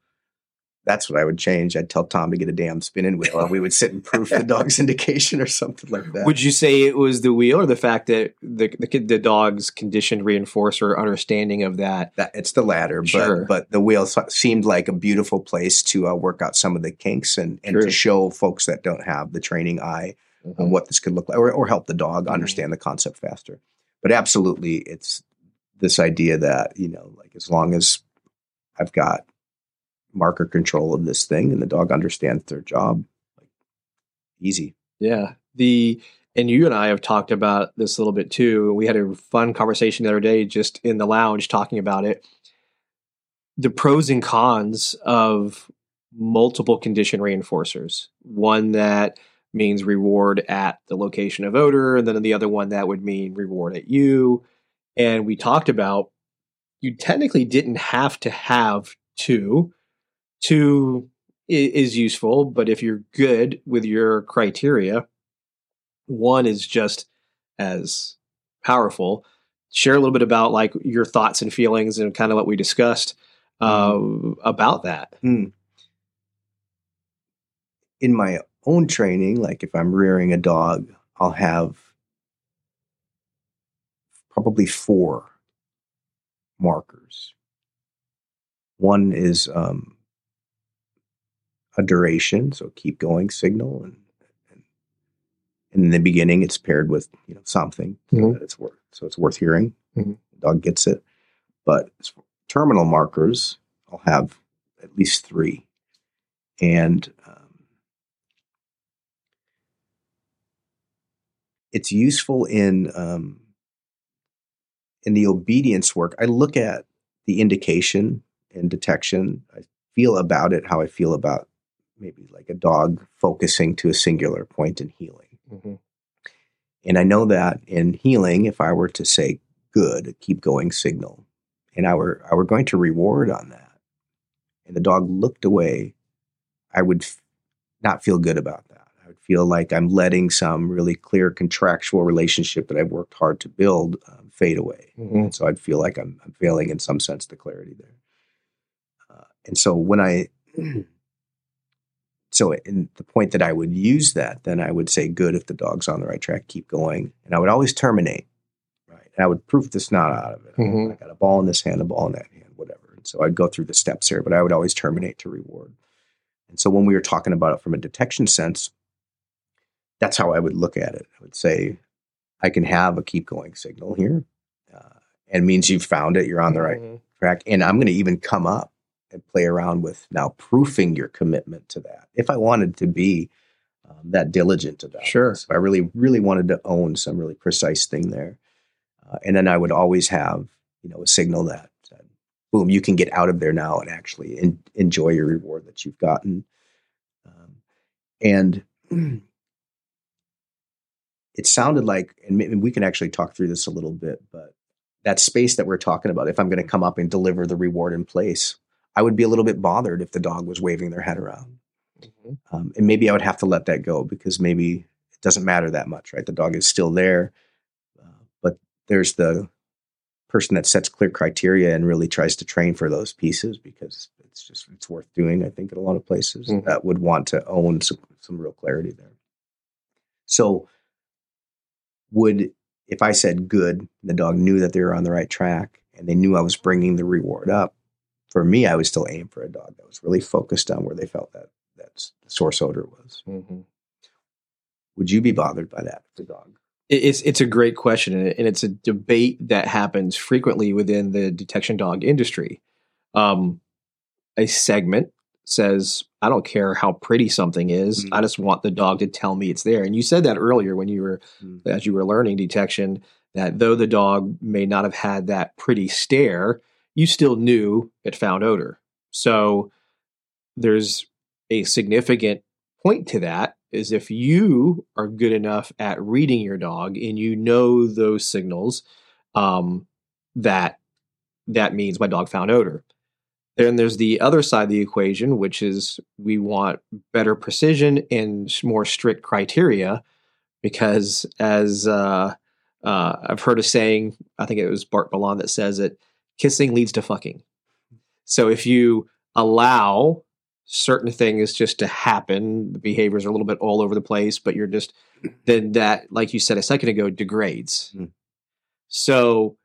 that's what I would change. I'd tell Tom to get a damn spinning wheel, and we would sit and proof the dog's [laughs] indication or something like that. Would you say it was the wheel or the fact that the the, the dog's conditioned reinforcer understanding of that? That it's the latter, but Sure. but the wheel seemed like a beautiful place to uh, work out some of the kinks and and True. to show folks that don't have the training eye on what this could look like, or, or help the dog Mhm. understand the concept faster. But absolutely, it's this idea that you know, like as long as I've got marker control of this thing and the dog understands their job, like easy. Yeah. The and you and I have talked about this a little bit too. We had a fun conversation the other day just in the lounge talking about it. The pros and cons of multiple condition reinforcers. One that means reward at the location of odor, and then the other one that would mean reward at you. And we talked about you technically didn't have to have two. Two is useful, but if you're good with your criteria, one is just as powerful. Share a little bit about like your thoughts and feelings and kind of what we discussed uh, about that. in my own training, like if I'm rearing a dog, I'll have probably four markers. One is um, a duration, so keep going signal, and, and in the beginning, it's paired with you know something so Mhm. that it's worth so it's worth hearing. Mhm. The dog gets it, but terminal markers, I'll have at least three, and um, it's useful in um, in the obedience work. I look at the indication and detection. I feel about it how I feel about maybe like a dog focusing to a singular point in heeling. And I know that in heeling, if I were to say good, a keep going signal, and I were I were going to reward on that, and the dog looked away, I would f- not feel good about that. I would feel like I'm letting some really clear contractual relationship that I've worked hard to build um, fade away. And so I'd feel like I'm, I'm failing in some sense the clarity there. Uh, and so when I, so in the point that I would use that, then I would say, good, if the dog's on the right track, keep going. And I would always terminate, right? And I would proof the snot out of it. Mhm. I got a ball in this hand, a ball in that hand, whatever. And so I'd go through the steps here, but I would always terminate to reward. And so when we were talking about it from a detection sense, that's how I would look at it. I would say, I can have a keep going signal here. Uh, and means you've found it, you're on the right track. And I'm going to even come up and play around with now proofing your commitment to that. If I wanted to be um, that diligent about Sure. this, if I really, really wanted to own some really precise thing there. Uh, and then I would always have, you know, a signal that boom, you can get out of there now and actually en- enjoy your reward that you've gotten. Um, and [clears throat] it sounded like, and maybe we can actually talk through this a little bit, but that space that we're talking about, if I'm going to come up and deliver the reward in place, I would be a little bit bothered if the dog was waving their head around. Mm-hmm. Um, and maybe I would have to let that go because maybe it doesn't matter that much, right? The dog is still there. Uh, but there's the person that sets clear criteria and really tries to train for those pieces because it's just it's worth doing. I think in a lot of places mm-hmm. that would want to own some some real clarity there. So, would if I said good, the dog knew that they were on the right track and they knew I was bringing the reward up. For me, I would still aim for a dog that was really focused on where they felt that that source odor was. Mm-hmm. Would you be bothered by that, the dog? It's it's a great question, and it's a debate that happens frequently within the detection dog industry. Um, a segment says, "I don't care how pretty something is. Mm-hmm. I just want the dog to tell me it's there." And you said that earlier when you were, mm-hmm. as you were learning detection, that though the dog may not have had that pretty stare, you still knew it found odor. So there's a significant point to that is if you are good enough at reading your dog and you know those signals, um, that that means my dog found odor. Then there's the other side of the equation, which is we want better precision and more strict criteria, because as uh, uh, I've heard a saying, I think it was Bart Bellon that says it: kissing leads to fucking. So if you allow certain things just to happen. The behaviors are a little bit all over the place, but you're just then that, like you said a second ago, degrades. Mm. So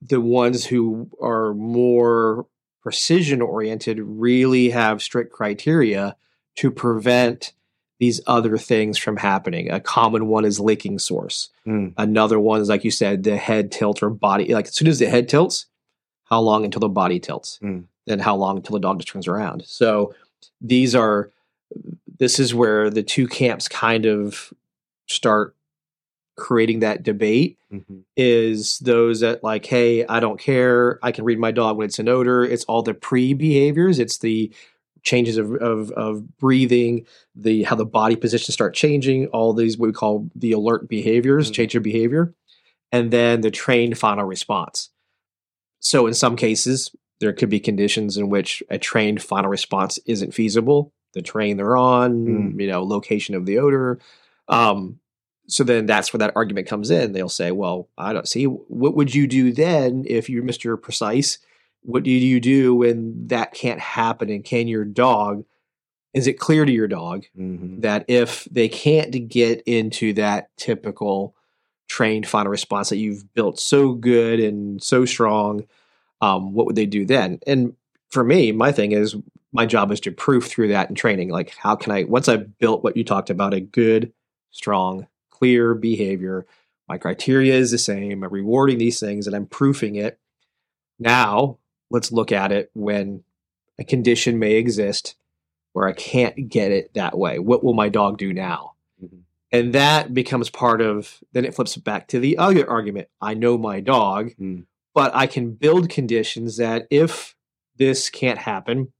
the ones who are more precision oriented really have strict criteria to prevent these other things from happening. A common one is licking source. Mm. Another one is, like you said, the head tilt or body. Like as soon as the head tilts, how long until the body tilts? Mm and how long until the dog just turns around. So these are this is where the two camps kind of start creating that debate mm-hmm. is those that like hey i don't care i can read my dog when it's an odor it's all the pre behaviors it's the changes of, of, of breathing the how the body positions start changing all these what we call the alert behaviors mm-hmm. change of behavior and then the trained final response so in some cases there could be conditions in which a trained final response isn't feasible. The train they're on, mm. you know, location of the odor. Um, so then that's where that argument comes in. They'll say, well, I don't see what would you do then if you're Mr. Precise? What do you do when that can't happen? And can your dog, is it clear to your dog mm-hmm. that if they can't get into that typical trained final response that you've built so good and so strong, um, what would they do then? And for me, my thing is my job is to proof through that in training. Like, how can I, once I've built what you talked about, a good, strong, clear behavior, my criteria is the same, I'm rewarding these things and I'm proofing it. Now, let's look at it when a condition may exist where I can't get it that way. What will my dog do now? And that becomes part of, then it flips back to the other argument. I know my dog. Mm but I can build conditions that if this can't happen,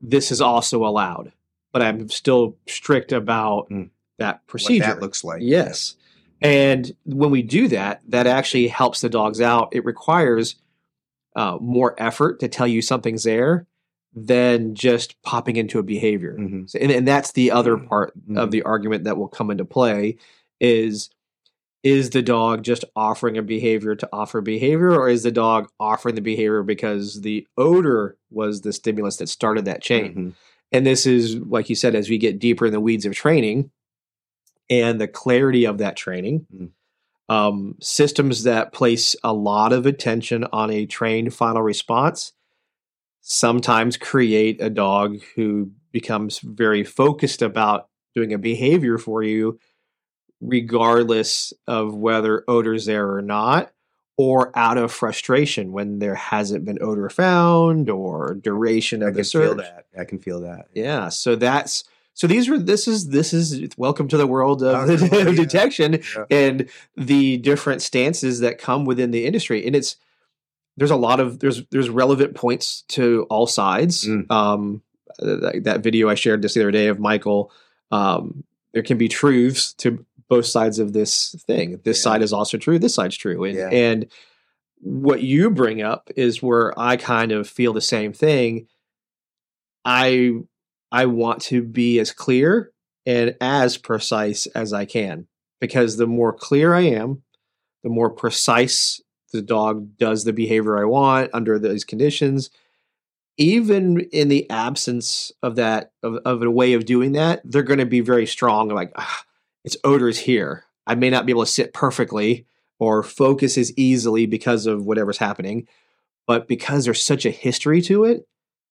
this is also allowed. But I'm still strict about mm. that procedure. What that looks like. Yes. And when we do that, that actually helps the dogs out. It requires uh, more effort to tell you something's there than just popping into a behavior. Mm-hmm. So, and, and, that's the other mm-hmm. part mm-hmm. of the argument that will come into play is is the dog just offering a behavior to offer behavior or is the dog offering the behavior because the odor was the stimulus that started that chain mm-hmm. and this is like you said as we get deeper in the weeds of training and the clarity of that training mm-hmm. um, systems that place a lot of attention on a trained final response sometimes create a dog who becomes very focused about doing a behavior for you regardless of whether odor's there or not, or out of frustration when there hasn't been odor found or duration of I the search. Feel that. I can feel that. Yeah. So that's so these are this is this is welcome to the world of, oh, [laughs] yeah. detection yeah. and the different stances that come within the industry. And it's there's a lot of there's there's relevant points to all sides. Mm. Um, that, that, video I shared just the other day of Michael. Um, there can be truths to both sides of this thing. This Yeah. side is also true. This side's true. And Yeah. and what you bring up is where I kind of feel the same thing. I I want to be as clear and as precise as I can because the more clear I am, the more precise the dog does the behavior I want under those conditions. Even in the absence of that of, of a way of doing that, they're going to be very strong. Like ah, its odor is here. I may not be able to sit perfectly or focus as easily because of whatever's happening, but because there's such a history to it,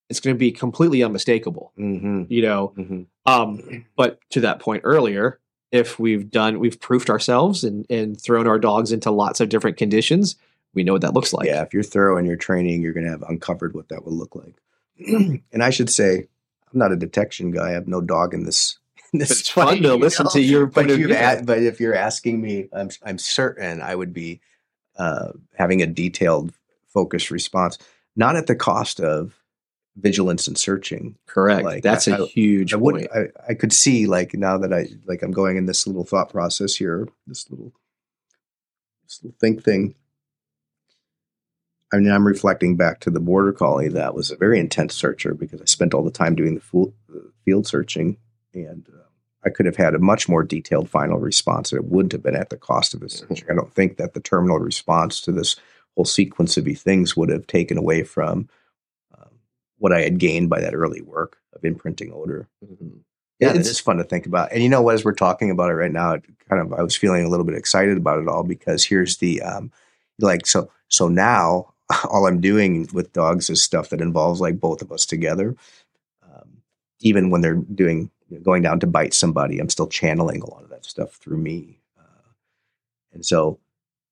it's going to be completely unmistakable. Mm-hmm. You know, Mm-hmm. um, but to that point earlier, if we've done, we've proofed ourselves and, and thrown our dogs into lots of different conditions, we know what that looks like. yeah, if you're thorough in your training, you're going to have uncovered what that would look like. [clears throat] and I should say, I'm not a detection guy. I have no dog in this. In this But it's fun to [laughs] listen know? to your But, point of you've view. a- but if you're asking me, I'm I'm certain I would be uh, having a detailed, focused response, not at the cost of vigilance and searching. Correct. Like, That's I- a huge I point. would I, I could see like now that I like I'm going in this little thought process here, this little this little think thing. I mean, I'm reflecting back to the border collie that was a very intense searcher because I spent all the time doing the field searching, and uh, I could have had a much more detailed final response, and it wouldn't have been at the cost of the searching. I don't think that the terminal response to this whole sequence of things would have taken away from um, what I had gained by that early work of imprinting odor. Mhm. Yeah, It's- it's fun to think about. And you know what? As we're talking about it right now, it kind of I was feeling a little bit excited about it all because here's the um, like so so now [laughs] all I'm doing with dogs is stuff that involves like both of us together. Um, even when they're doing going down to bite somebody, I'm still channeling a lot of that stuff through me. Uh, and so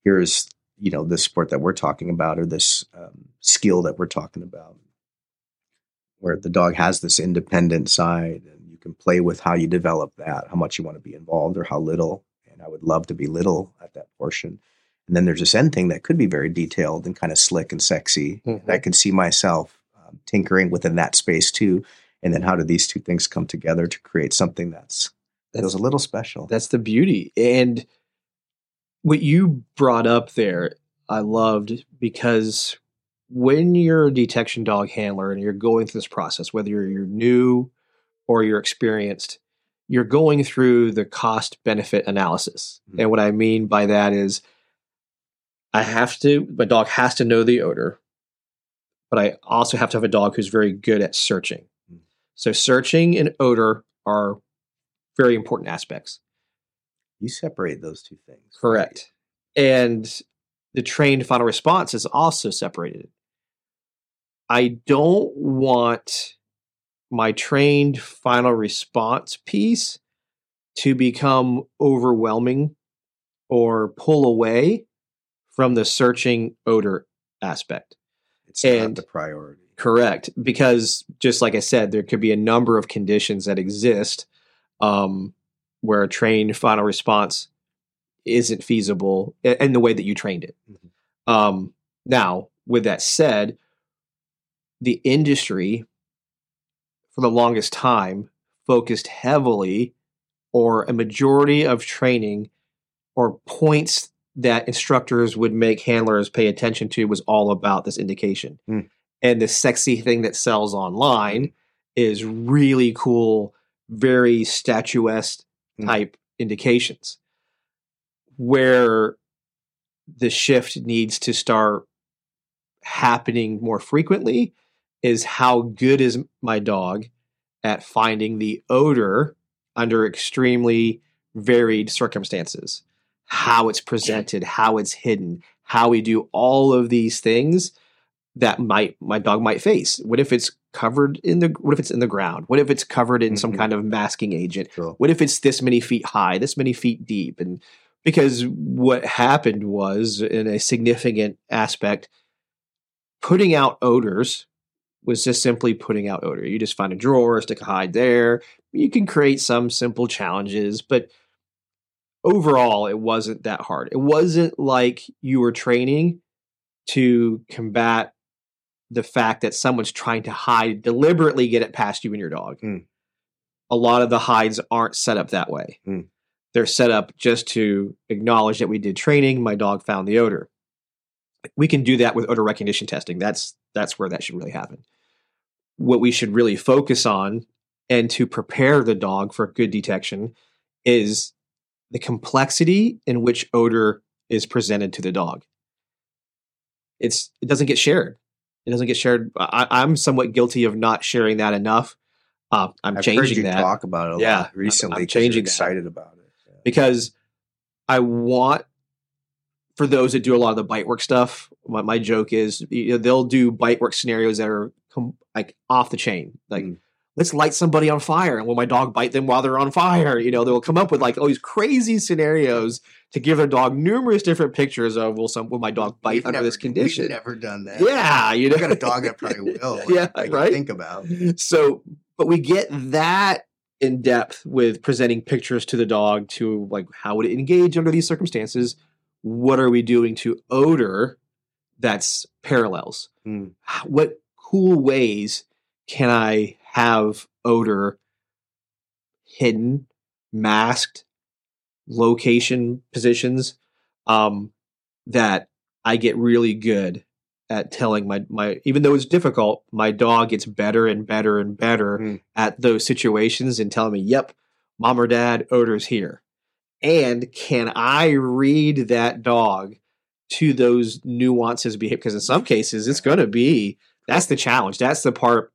here's you know this sport that we're talking about or this um, skill that we're talking about where the dog has this independent side and you can play with how you develop that, how much you want to be involved or how little. And I would love to be little at that portion. And then there's this end thing that could be very detailed and kind of slick and sexy. Mhm. And I can see myself um, tinkering within that space too. And then how do these two things come together to create something that's feels That's- a little special? That's the beauty. And what you brought up there, I loved because when you're a detection dog handler and you're going through this process, whether you're, you're new or you're experienced, you're going through the cost benefit analysis. Mhm. And what I mean by that is I have to, my dog has to know the odor, but I also have to have a dog who's very good at searching. Mhm. So searching and odor are very important aspects. you separate those two things. Correct. And the trained final response is also separated. I don't want my trained final response piece to become overwhelming or pull away from the searching odor aspect. It's not the priority. Correct, because just like I said, there could be a number of conditions that exist um, where a trained final response isn't feasible in the way that you trained it. Mhm. Um, now, with that said, the industry for the longest time focused heavily, or a majority of training or points that instructors would make handlers pay attention to was all about this indication. Hmm. And the sexy thing that sells online is really cool, very statuesque Hmm. type indications. Where the shift needs to start happening more frequently is how good is my dog at finding the odor under extremely varied circumstances how it's presented how it's hidden how we do all of these things that might my dog might face. What if it's covered in the what if it's in the ground? What if it's covered in some Mhm. kind of masking agent? Sure. what if it's this many feet high this many feet deep? And because what happened was in a significant aspect putting out odors was just simply putting out odor. You just find a drawer stick a hide there. You can create some simple challenges but overall it wasn't that hard it wasn't like you were training to combat the fact that someone's trying to hide deliberately get it past you and your dog Mm. a lot of the hides aren't set up that way Mm. they're set up just to acknowledge that we did training. My dog found the odor. We can do that with odor recognition testing. That's that's where that should really happen. What we should really focus on and to prepare the dog for good detection is the complexity in which odor is presented to the dog. It's it doesn't get shared. It doesn't get shared. I, am somewhat guilty of not sharing that enough. Uh, I'm I've changing heard you that. talk about it a Yeah, lot recently. I'm you're changing excited about it. Yeah. because I want for those that do a lot of the bite work stuff. My, my joke is you know, they'll do bite work scenarios that are com- like off the chain, like. Mm. Let's light somebody on fire, and will my dog bite them while they're on fire? You know, they'll come up with like all these crazy scenarios to give their dog numerous different pictures of will some will my dog bite We've under never- this condition? We've never done that. Yeah, you know, I got a dog that probably [laughs] will. Yeah, I right? Think about. so but we get that in depth with presenting pictures to the dog to like how would it engage under these circumstances what are we doing to odor that's parallels Hmm. what cool ways can i have odor hidden masked location positions um that i get really good at telling my my even though it's difficult, my dog gets better and better and better Mm. at those situations and telling me, "Yep, mom or dad, odor's here." And can I read that dog to those nuances behave? Because in some cases, it's going to be that's the challenge. That's the part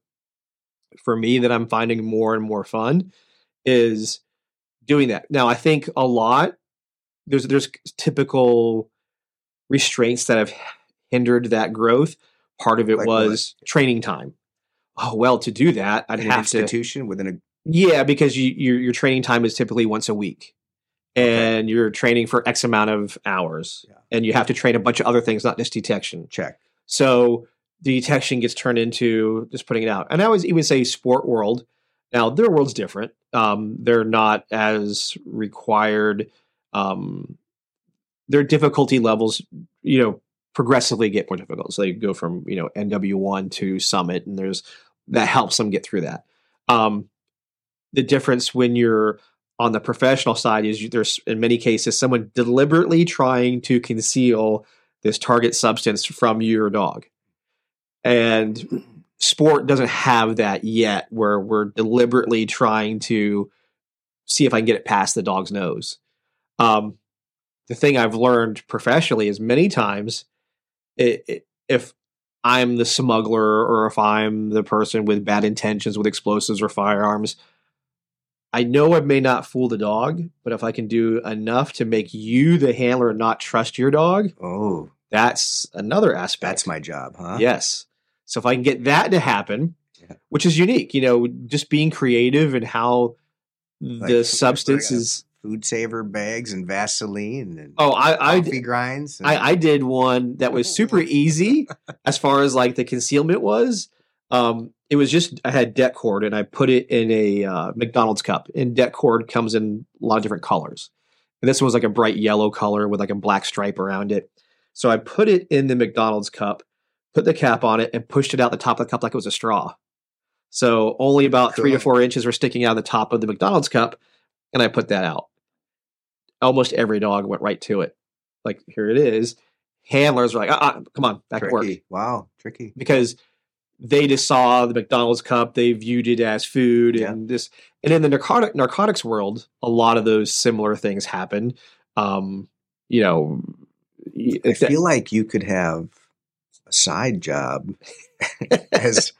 for me that I'm finding more and more fun is doing that. Now, I think a lot there's there's typical restraints that have hindered that growth. Part of it Like was training time. Oh well, to do that, I'd In have to. institution within a Yeah, because you, your your training time is typically once a week, and you're training for X amount of hours, Yeah. and you have to train a bunch of other things, not just detection. check. So the detection gets turned into just putting it out. And I always even say sport world. Now their world's different. Um, they're not as required. Um, their difficulty levels, you know, progressively get more difficult. So they go from you know NW one to Summit, and there's that helps them get through that. Um, the difference when you're on the professional side is you, there's in many cases someone deliberately trying to conceal this target substance from your dog. And sport doesn't have that yet, where we're deliberately trying to see if I can get it past the dog's nose. Um, the thing I've learned professionally is many times it, it, if I'm the smuggler or if I'm the person with bad intentions with explosives or firearms, I know I may not fool the dog, but if I can do enough to make you, the handler, not trust your dog, Oh, that's another aspect. that's my job, huh? Yes. So if I can get that to happen, Yeah. which is unique, you know, just being creative and how Like, the substance is. Food saver bags and Vaseline and Oh, I, I, coffee grinds. and- I, I did one that was super easy as far as like the concealment was. Um, it was just I had det cord and I put it in a uh, McDonald's cup. And det cord comes in a lot of different colors. And this one was like a bright yellow color with like a black stripe around it. So I put it in the McDonald's cup, put the cap on it, and pushed it out the top of the cup like it was a straw. So only about three to four inches were sticking out of the top of the McDonald's cup, and I put that out. Almost every dog went right to it. Like here it is. Handlers were like, ah, ah, come on, back to work. Wow, tricky. because they just saw the McDonald's cup, they viewed it as food, Yeah. and this. And in the narcotic narcotics world, a lot of those similar things happen. Um, you know, I if that- feel like you could have side job [laughs] as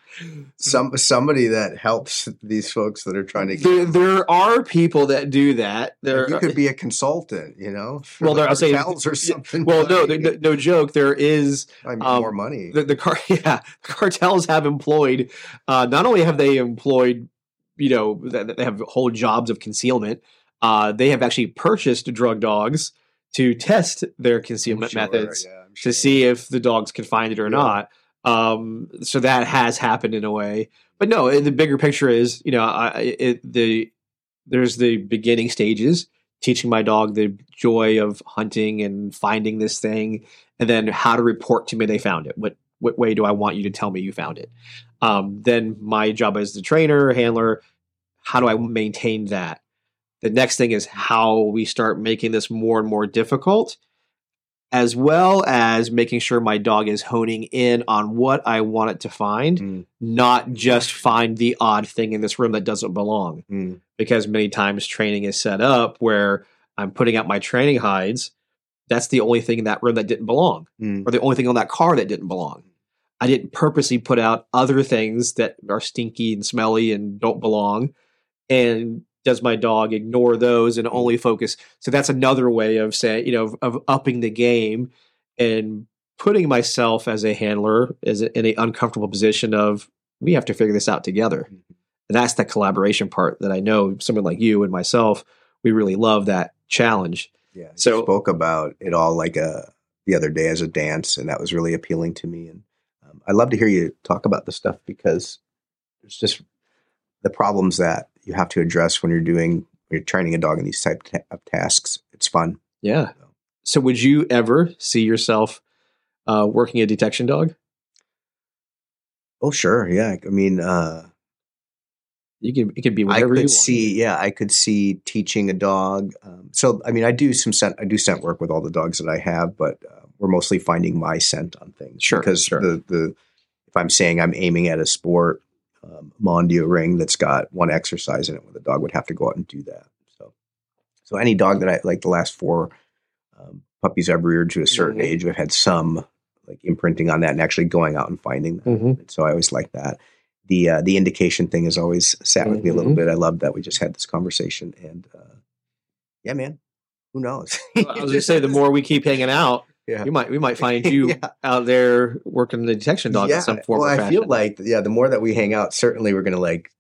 some somebody that helps these folks that are trying to get. there, there are people that do that. There, you could be a consultant, you know. Well, the there- I'll say- cartels or something. well, no, no, no joke. There is I mean, um, more money. the, the car [laughs] yeah the cartels have employed uh not only have they employed you know they have whole jobs of concealment uh they have actually purchased drug dogs to test their concealment sure, methods yeah, I'm to see if the dogs can find it or Yeah. not um so that has happened in a way. But no the bigger picture is you know I, it, the there's the beginning stages teaching my dog the joy of hunting and finding this thing and then how to report to me they found it. What what way do i want you to tell me you found it? Um, then my job as the trainer handler how do i maintain that? The next thing is how we start making this more and more difficult, as well as making sure my dog is honing in on what I want it to find, Mm. not just find the odd thing in this room that doesn't belong. Mm. Because many times training is set up where I'm putting out my training hides. That's the only thing in that room that didn't belong, Mm. or the only thing on that car that didn't belong. I didn't purposely put out other things that are stinky and smelly and don't belong. And does my dog ignore those and only focus? So that's another way of saying, you know, of, upping the game and putting myself as a handler as a, in an uncomfortable position of we have to figure this out together. And that's the collaboration part that I know someone like you and myself, we really love that challenge. Yeah. So- spoke about it all like a the other day as a dance, and that was really appealing to me. And um, I love to hear you talk about the stuff because it's just the problems that you have to address when you're doing when you're training a dog in these type of tasks. It's fun. Yeah. So would you ever see yourself uh, working a detection dog? Oh sure, yeah. I mean, uh, You can it could be I whatever you could want. see, yeah, I could see teaching a dog. Um, so, I mean, I do some scent, I do scent work with all the dogs that I have, but uh, we're mostly finding my scent on things. Sure, because sure. the the if I'm saying I'm aiming at a sport um, Mondio ring that's got one exercise in it, where the dog would have to go out and do that. So, so any dog that I like, the last four um, puppies I've reared to a certain Mhm. age, have had some like imprinting on that and actually going out and finding them. Mhm. So I always like that. The uh, the indication thing has always sat with me a little Mhm. bit. I love that we just had this conversation, and uh, yeah, man, who knows? I was going to say the [laughs] more we keep hanging out, yeah. we might we might find [laughs] you Yeah. out there working the detection dog in some form well, I feel like yeah, the more that we hang out, certainly we're gonna like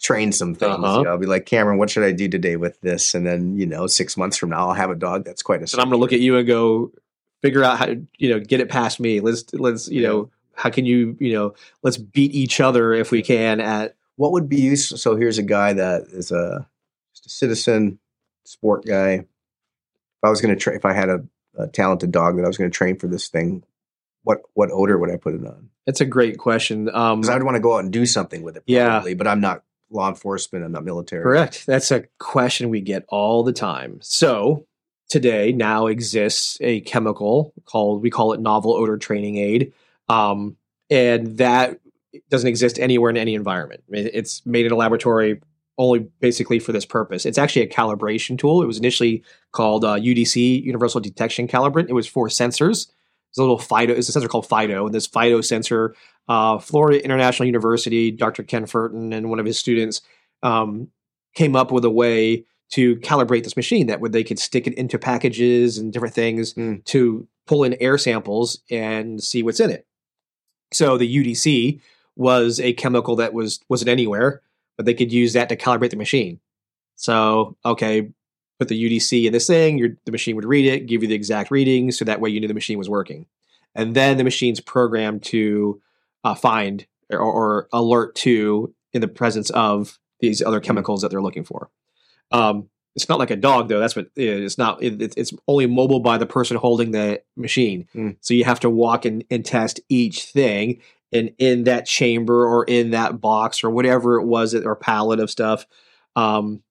train some things. Uh-huh. You know, I'll be like, Cameron, what should I do today with this? And then you know, six months from now, I'll have a dog that's quite a. and I'm going to look at you and go, figure out how to you know get it past me. Let's let's you Yeah. know how can you you know let's beat each other if we can at what would be useful. So here's a guy that is a just a citizen sport guy. If I was going to train, if I had a, a talented dog that I was going to train for this thing, what what odor would I put it on? That's a great question. Um, Because I'd want to go out and do something with it. Yeah. But I'm not law enforcement. I'm not military. Correct. That's a question we get all the time. So today now exists a chemical called we call it novel odor training aid, um, and that doesn't exist anywhere in any environment. It's made in a laboratory only basically for this purpose. It's actually a calibration tool. It was initially called uh, UDC Universal Detection Calibrant. It was for sensors. It's a little Fido. It's a sensor called Fido, and this Fido sensor uh, Florida International University, Dr. Ken Furton and one of his students um, came up with a way to calibrate this machine that would they could stick it into packages and different things Mm. to pull in air samples and see what's in it. So the UDC was a chemical that was wasn't anywhere, but they could use that to calibrate the machine. So okay, put the UDC in this thing, your, the machine would read it, give you the exact reading, so that way you knew the machine was working. And then the machine's programmed to uh, find or, or alert to in the presence of these other chemicals that they're looking for. Um, it's not like a dog though. That's what it is. not. It, it's- it's only mobile by the person holding the machine. Mm. So you have to walk and, and test each thing, and in that chamber or in that box or whatever it was, or pallet of stuff. Um,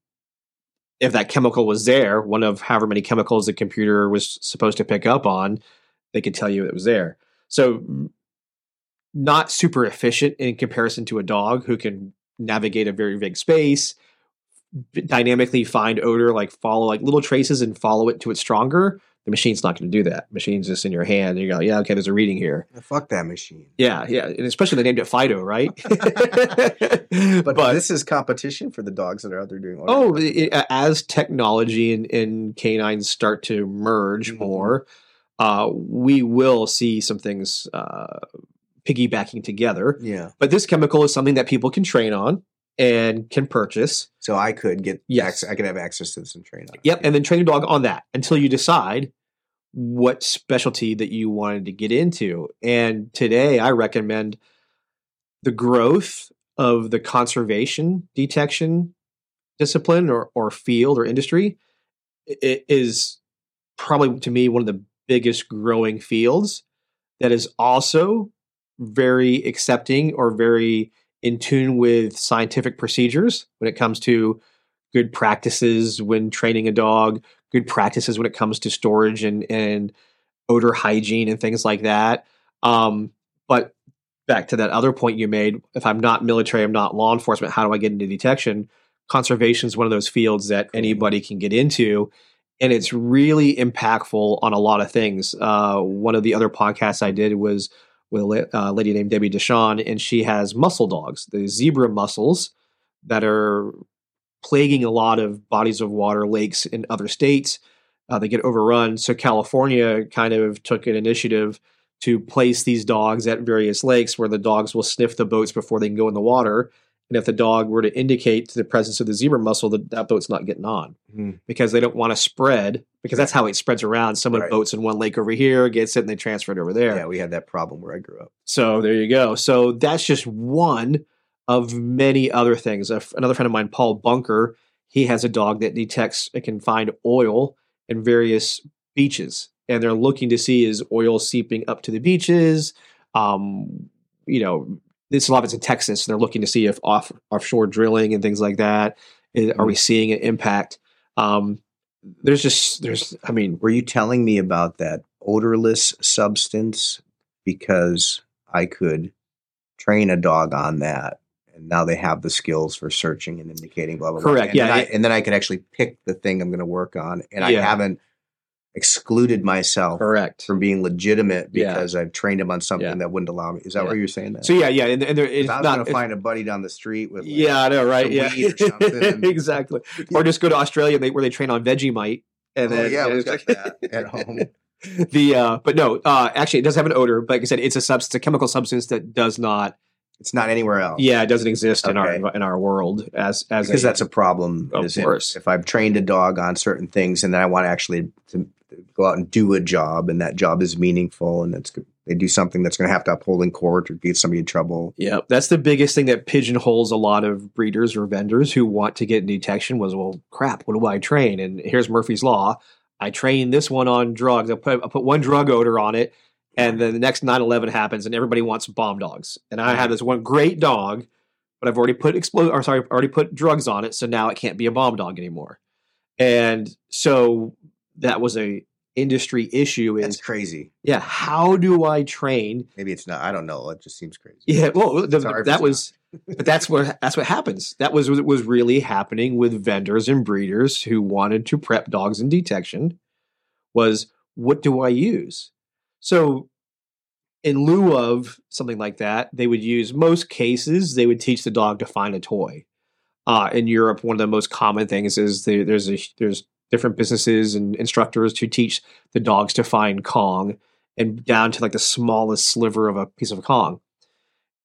if that chemical was there, one of however many chemicals the computer was supposed to pick up on, they could tell you it was there. So, not super efficient in comparison to a dog who can navigate a very big space, dynamically find odor, like follow like little traces and follow it to it stronger. The machine's not going to do that. machine's just in your hand, and you go, yeah, okay, there's a reading here. Fuck that machine. Yeah, yeah, and especially they named it Fido, right? [laughs] [laughs] But, this is competition for the dogs that are out there doing. Oh, it, as technology and, and canines start to merge Mhm. more, uh, we will see some things uh, piggybacking together. yeah. But this chemical is something that people can train on and can purchase. So I could get Yes. I could have access to this and train on. it. Yep, and then train your dog on that until you decide what specialty that you wanted to get into. And today, I recommend the growth of the conservation detection discipline or, or field or industry i- i- probably to me one of the biggest growing fields that is also very accepting or very in tune with scientific procedures when it comes to good practices when training a dog, good practices when it comes to storage and and odor hygiene and things like that. Um, but back to that other point you made, if I'm not military, I'm not law enforcement, how do I get into detection? Conservation is one of those fields that anybody can get into. And it's really impactful on a lot of things. Uh, one of the other podcasts I did was with a uh, lady named Debbie Deshawn, and she has mussel dogs, the zebra mussels that are plaguing a lot of bodies of water, lakes in other states. Uh, they get overrun. So California kind of took an initiative to place these dogs at various lakes where the dogs will sniff the boats before they can go in the water. And if the dog were to indicate to the presence of the zebra mussel, that, that boat's not getting on Mhm. because they don't want to spread because that's how it spreads around. Someone Right. boats in one lake over here, gets it, and they transfer it over there. Yeah, we had that problem where I grew up. So there you go. So that's just one of many other things. Another friend of mine, Paul Bunker, he has a dog that detects it can find oil in various beaches, and they're looking to see is oil seeping up to the beaches. Um, you know, this a lot of it's in Texas, and they're looking to see if off offshore drilling and things like that i- are we seeing an impact. Um, there's just there's I mean Were you telling me about that odorless substance because I could train a dog on that and now they have the skills for searching and indicating blah blah blah. Correct, And yeah, Then I, and then I could actually pick the thing I'm going to work on and I haven't excluded myself correct. from being legitimate Yeah. because I've trained him on something Yeah. that wouldn't allow me. Is that Yeah. what you're saying? That? So yeah, yeah, and, and there, it's I was not going to find a buddy down the street with like, Yeah, I know, right? Yeah, or [laughs] exactly. Or just go to Australia they, where they train on Vegemite, and oh, then yeah, we it's got like- that at home. [laughs] the uh, but no, uh, actually, it does have an odor. But like I said, it's a substance, a chemical substance that does not. It's not anywhere else. Yeah, it doesn't exist in our in our world as as because a, that's a problem. Of is if- course. if, I've trained a dog on certain things and then I want to actually to go out and do a job, and that job is meaningful, and it's they do something that's going to have to uphold in court or get somebody in trouble. Yeah, that's the biggest thing that pigeonholes a lot of breeders or vendors who want to get detection was, well, crap, what do I train? And here's Murphy's Law. I train this one on drugs. I put, I put one drug odor on it, and then the next 9 11 happens, and everybody wants bomb dogs. And I have mm-hmm. this one great dog, but I've already put explode or sorry, already put drugs on it, so now it can't be a bomb dog anymore. And so that was a industry issue That's crazy. yeah, how do I train Maybe it's not. I don't know. It just seems crazy. yeah, well, the, Sorry that was, [laughs] but that's what that's what happens. That was what was really happening with vendors and breeders who wanted to prep dogs in detection. Was what do I use? So, in lieu of something like that, they would use most cases. They would teach the dog to find a toy. Uh, in Europe, one of the most common things is the, there's a there's different businesses and instructors to teach the dogs to find Kong and down to like the smallest sliver of a piece of Kong.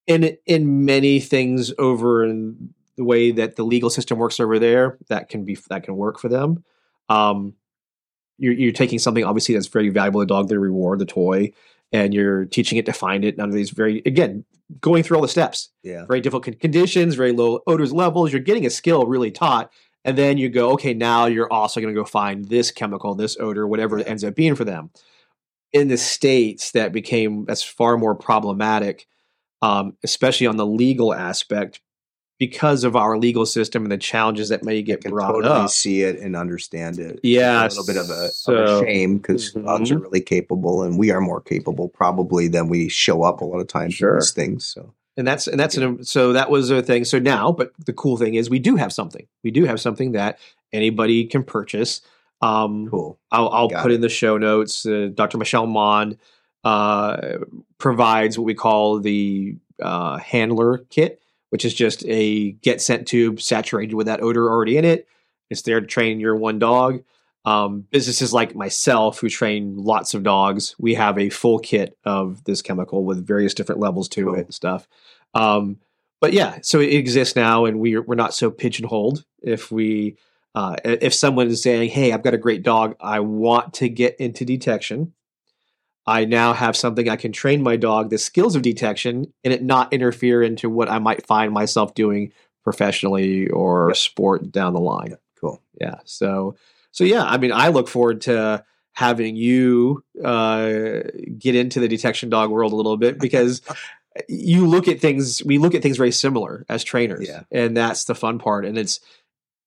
In in many things over in the way that the legal system works over there, that can be that can work for them. Um, you're you're taking something obviously that's very valuable to the dog, the reward, the toy, and you're teaching it to find it. Of these very again going through all the steps Yeah. very difficult conditions, very low odors levels. You're getting a skill really taught. And then you go, okay, now you're also going to go find this chemical, this odor, whatever it ends up being for them. In the States, that became, that's far more problematic, um, especially on the legal aspect, because of our legal system and the challenges that may get can brought totally up. see it and understand it. Yeah, It's a little bit of a, of a shame because dogs are really capable, and we are more capable probably than we show up a lot of times Sure. these things. So and that's and that's an, so that was a thing. So now, but the cool thing is we do have something. We do have something that anybody can purchase. Um, cool. I'll, I'll put it. in the show notes. Uh, Dr. Michele Maughan uh, provides what we call the uh, handler kit, which is just a get scent tube saturated with that odor already in it. It's there to train your one dog. Um, businesses like myself, who train lots of dogs, we have a full kit of this chemical with various different levels to Cool. it and stuff. Um, but yeah, so it exists now, and we're we're not so pigeonholed. If we uh, if someone is saying, "Hey, I've got a great dog, I want to get into detection," I now have something I can train my dog the skills of detection, and it not interfere into what I might find myself doing professionally or sport down the line. Cool. Yeah. So so yeah, I mean, I look forward to having you uh, get into the detection dog world a little bit [laughs] because you look at things. We look at things very similar as trainers, Yeah. and that's the fun part. And it's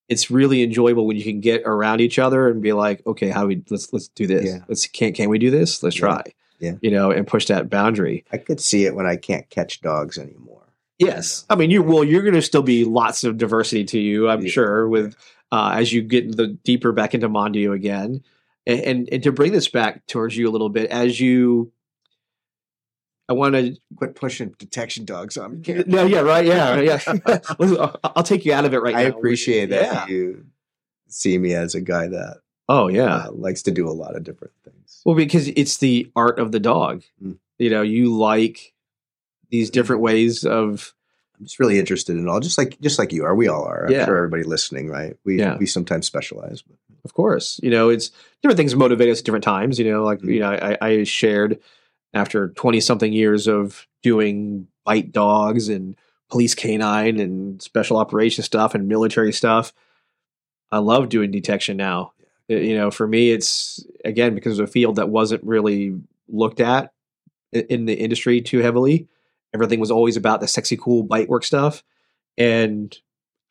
it's really enjoyable when you can get around each other and be like, okay, how do we let's let's do this. Yeah. Let's can can we do this? Let's Yeah. try. Yeah. You know, and push that boundary. I could see it when I can't catch dogs anymore. Yes. I mean, you well, you're going to still be lots of diversity to you, I'm Yeah. sure, with uh, as you get the deeper back into Mondio again, and, and and to bring this back towards you a little bit, as you, I want to. Quit pushing detection dogs on me. [laughs] No, yeah, right, yeah, yeah. [laughs] [laughs] I'll- take you out of it right now. I now. appreciate that Yeah. you see me as a guy that Oh yeah. uh, likes to do a lot of different things. Well, because it's the art of the dog. Mm. You know, you like these different ways of just really interested in all, just like just like you are. We all are. I'm Yeah. sure everybody listening, right? We Yeah. we sometimes specialize. But Of course, you know it's different things motivate us at different times. You know, like Mhm. you know, I, I shared after twenty something years of doing bite dogs and police canine and special operation stuff and military stuff. I love doing detection now. You know, for me, it's again because it's a field that wasn't really looked at in the industry too heavily. Everything was always about the sexy, cool bite work stuff, and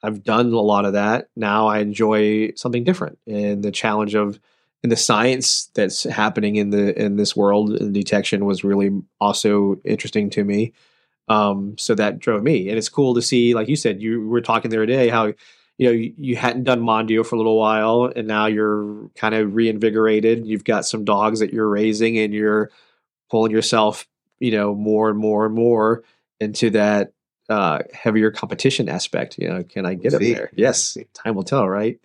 I've done a lot of that. Now I enjoy something different, and the challenge of and the science that's happening in the in this world in detection was really also interesting to me. Um, so that drove me, and it's cool to see, like you said, you were talking the other day how you know you, you hadn't done Mondio for a little while, and now you're kind of reinvigorated. You've got some dogs that you're raising, and you're pulling yourself, you know, more and more and more into that uh, heavier competition aspect. You know, can I get We'll up there? Yes, time will tell, right?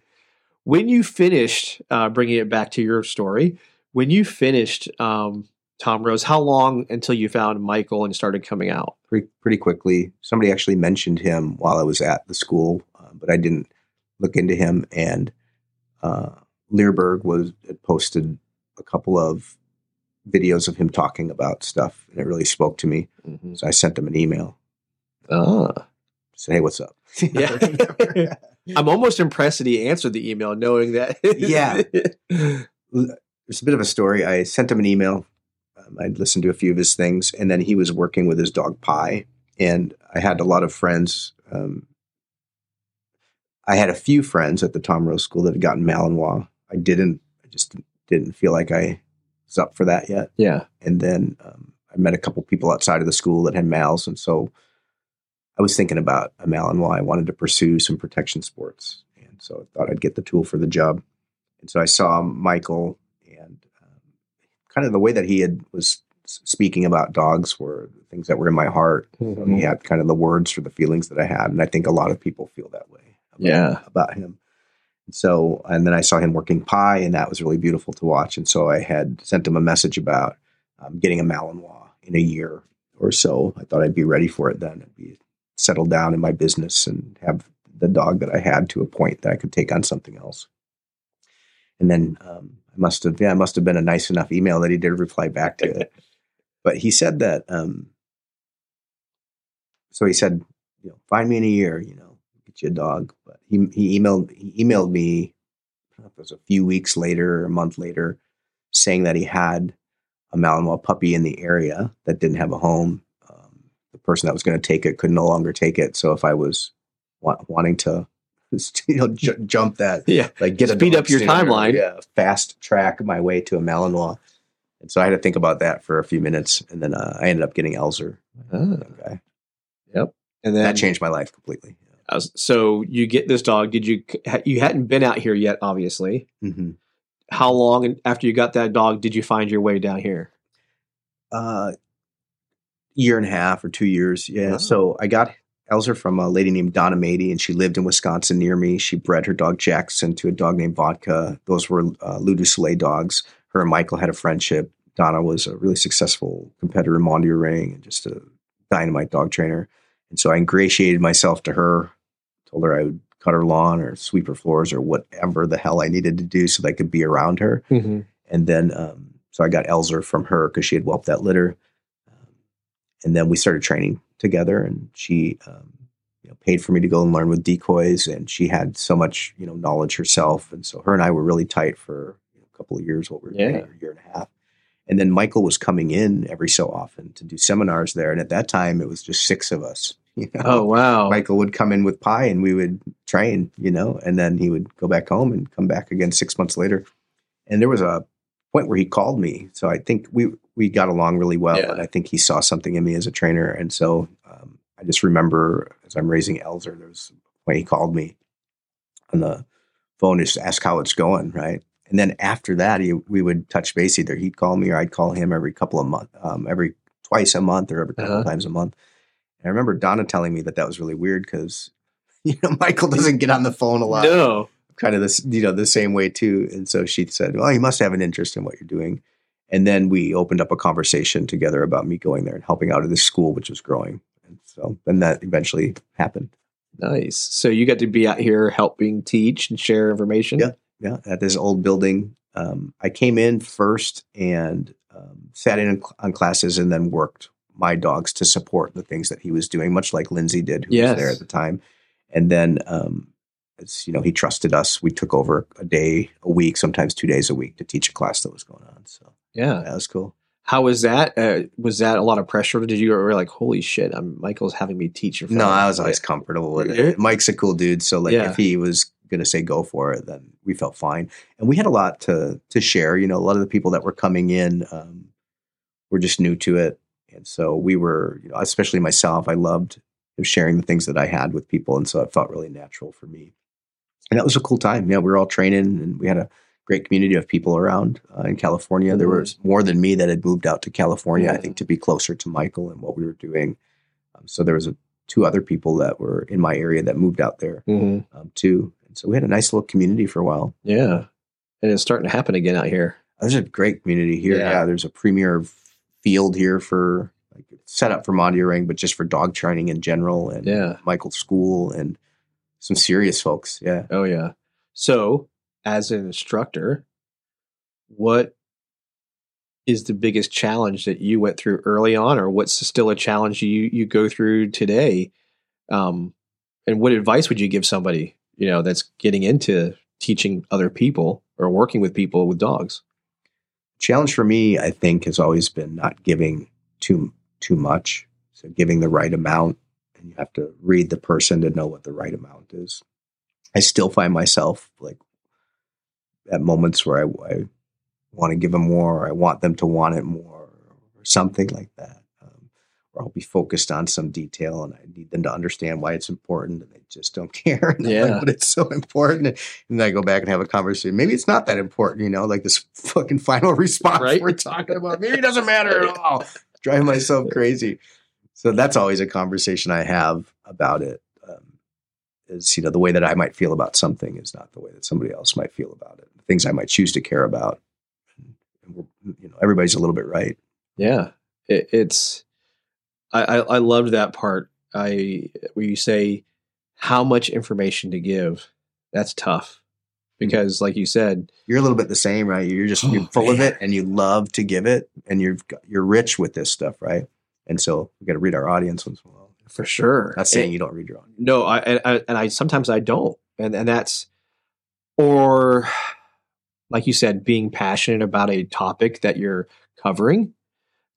When you finished, uh, bringing it back to your story, when you finished um, Tom Rose, how long until you found Michael and started coming out? pretty pretty quickly, somebody actually mentioned him while I was at the school, uh, but I didn't look into him. And uh, Leerburg was had posted a couple of videos of him talking about stuff, and it really spoke to me. So I sent him an email. Ah. Said, "Hey, what's up?" [laughs] Yeah. [laughs] I'm almost impressed that he answered the email knowing that. Yeah. [laughs] it's a bit of a story. I sent him an email. Um, I'd listened to a few of his things, and then he was working with his dog Pi. And I had a lot of friends. Um, I had a few friends at the Tom Rose School that had gotten Malinois. I didn't. I just didn't feel like I was up for that yet. yeah. And then um, I met a couple people outside of the school that had Mals, and so I was thinking about a mal and why I wanted to pursue some protection sports, and so I thought I'd get the tool for the job. And so I saw Michael, and um, kind of the way that he had was speaking about dogs were things that were in my heart. So he had kind of the words for the feelings that I had, and I think a lot of people feel that way. About, Yeah. about him. So, and then I saw him working Pi, and that was really beautiful to watch. And so I had sent him a message about um, getting a Malinois in a year or so. I thought I'd be ready for it then. I'd be settled down in my business and have the dog that I had to a point that I could take on something else. And then um, I must have, yeah, it must have been a nice enough email that he did reply back to it. [laughs] But he said that, um, so he said, you know, find me in a year, you know, get you a dog. But he, he emailed, he emailed me, I don't know if it was a few weeks later or a month later, saying that he had a Malinois puppy in the area that didn't have a home. Um, the person that was going to take it could no longer take it. So if I was wa- wanting to, [laughs] you know, ju- jump that, Yeah. like get Speed up your timeline. yeah, fast track my way to a Malinois. And so I had to think about that for a few minutes, and then uh, I ended up getting Elzer. Ah. Okay, And then that changed my life completely. Uh, so you get this dog. Did you? You hadn't been out here yet, obviously. hmm How long after you got that dog did you find your way down here? Uh, year and a half or two years, yeah. So I got Elzer from a lady named Donna Mady, and she lived in Wisconsin near me. She bred her dog Jackson to a dog named Vodka. Those were uh, Lou du Soleil dogs. Her and Michael had a friendship. Donna was a really successful competitor in Mondial Ring and just a dynamite dog trainer. And so I ingratiated myself to her, told her I would cut her lawn or sweep her floors or whatever the hell I needed to do so that I could be around her. Mm-hmm. And then, um, so I got Elzer from her because she had whelped that litter. Um, and then we started training together, and she, um, you know, paid for me to go and learn with decoys. And she had so much, you know, knowledge herself. And so her and I were really tight for you know, a couple of years, what we were Yeah. doing, a year and a half. And then Michael was coming in every so often to do seminars there. And at that time, it was just six of us. [laughs] You know? Oh wow. Michael would come in with Pi and we would train, you know, and then he would go back home and come back again six months later. And there was a point where he called me. So I think we, we got along really well. Yeah. And I think he saw something in me as a trainer. And so um, I just remember as I'm raising Elzer, there was when he called me on the phone just to ask how it's going. Right. And then after that, he, we would touch base. Either he'd call me or I'd call him every couple of months, um, every twice a month or every couple Uh-huh. times a month. And I remember Donna telling me that that was really weird because, [laughs] you know, Michael doesn't get on the phone a lot no. kind of this, you know, the same way too. And so she said, "Well, you must have an interest in what you're doing." And then we opened up a conversation together about me going there and helping out at this school, which was growing. And so then that eventually happened. Nice. So you got to be out here helping teach and share information. Yeah. Yeah, at this old building. Um, I came in first and um, sat in on classes and then worked my dogs to support the things that he was doing, much like Lindsay did, who Yes. was there at the time. And then, um, as you know, he trusted us. We took over a day a week, sometimes two days a week, to teach a class that was going on. So Yeah. that was cool. How was that? Uh, was that a lot of pressure? Did you were like, holy shit, I'm Michael's having me teach No, I was always comfortable with Yeah. it. Mike's a cool dude, so like Yeah. if he was going to say go for it, then we felt fine. And we had a lot to to share. You know, a lot of the people that were coming in um, were just new to it, and so we were, you know, especially myself. I loved sharing the things that I had with people, and so it felt really natural for me. And that was a cool time. Yeah, we were all training, and we had a great community of people around uh, in California. There Mhm. was more than me that had moved out to California. I think to be closer to Michael and what we were doing. Um, so there was a, two other people that were in my area that moved out there Mhm. um, too. And so we had a nice little community for a while. Yeah. And it's starting to happen again out here. There's a great community here. Yeah. Yeah, there's a premier field here for like set up for Mondioring, but just for dog training in general, and Yeah. Michael's school and some serious folks. Yeah, Oh yeah. So, as an instructor, what is the biggest challenge that you went through early on, or what's still a challenge you you go through today? Um, and what advice would you give somebody you know that's getting into teaching other people or working with people with dogs? Challenge for me, I think, has always been not giving too too much. So giving the right amount, and you have to read the person to know what the right amount is. I still find myself like at moments where I, I want to give them more, or I want them to want it more, or something like that. I'll be focused on some detail, and I need them to understand why it's important, and they just don't [laughs] care. And I'm like, Yeah. but it's so important. And then I go back and have a conversation. Maybe it's not that important, you know, like this fucking final [laughs] response Right. we're talking about. Maybe it doesn't matter at [laughs] all. Drive myself crazy. So that's always a conversation I have about it. Um, is you know the way that I might feel about something is not the way that somebody else might feel about it. Things I might choose to care about. And we're, you know, everybody's a little bit right. Yeah, it, it's. I, I I loved that part. I where you say how much information to give. That's tough because, like you said, You're a little bit the same, right? You're just you're Oh, full of it, and you love to give it, and you're you're rich with this stuff, right? And so we got to read our audience once in a while. for sure. Not saying And- you don't read your audience. No, I and, I and I sometimes I don't, and and that's or like you said, being passionate about a topic that you're covering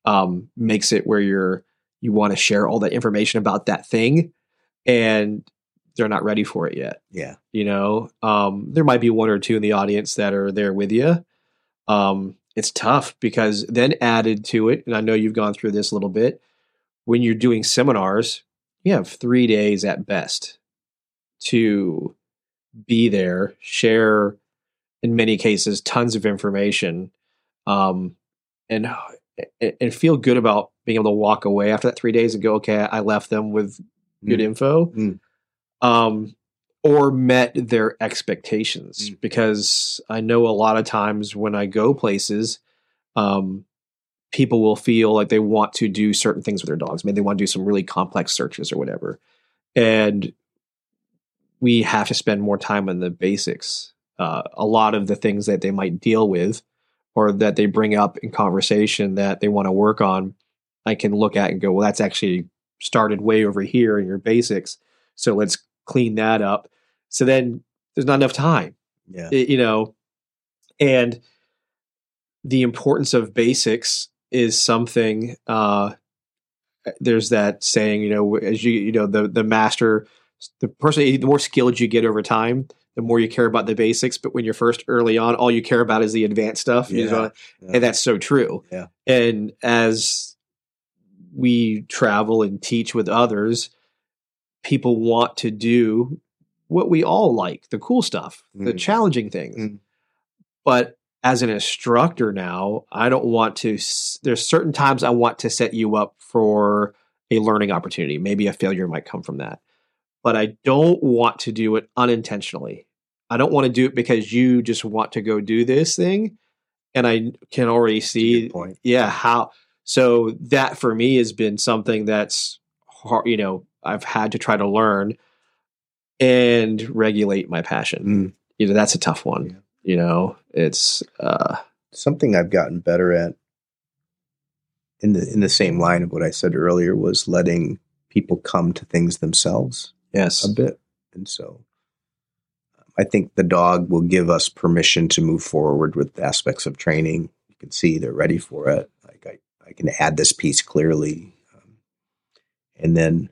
um, makes it where you're you want to share all that information about that thing, and they're not ready for it yet. Yeah, You know, um, there might be one or two in the audience that are there with you. Um, it's tough because then added to it, and I know you've gone through this a little bit. When you're doing seminars, you have three days at best to be there, share, in many cases, tons of information, um, and and feel good about being able to walk away after that three days and go, okay, I left them with good Mm. info, Mm. um, or met their expectations. Mm. Because I know a lot of times when I go places, um, people will feel like they want to do certain things with their dogs. Maybe they want to do some really complex searches or whatever, and we have to spend more time on the basics. Uh, a lot of the things that they might deal with or that they bring up in conversation that they want to work on, I can look at and go, well, that's actually started way over here in your basics. So let's clean that up. So then there's not enough time, yeah, it- you know, and the importance of basics is something uh, there's that saying, you know, as you you know the the master, the person, the more skilled you get over time, the more you care about the basics. But when you're first early on, all you care about is the advanced stuff. You know? Yeah. And that's so true. Yeah. And as we travel and teach with others, people want to do what we all like, the cool stuff, the Mm. challenging things. Mm. But as an instructor now, I don't want to there's certain times I want to set you up for a learning opportunity. Maybe a failure might come from that. But I don't want to do it unintentionally. I don't want to do it because you just want to go do this thing and I can already see point. yeah how so that for me has been something that's hard you know i've had to try to learn and regulate my passion Mm. you know that's a tough one Yeah. you know it's uh Something I've gotten better at in the in the same line of what I said earlier was letting people come to things themselves yes a bit. And so I think the dog will give us permission to move forward with aspects of training. You can see they're ready for it. Like I, I can add this piece clearly. Um, and then,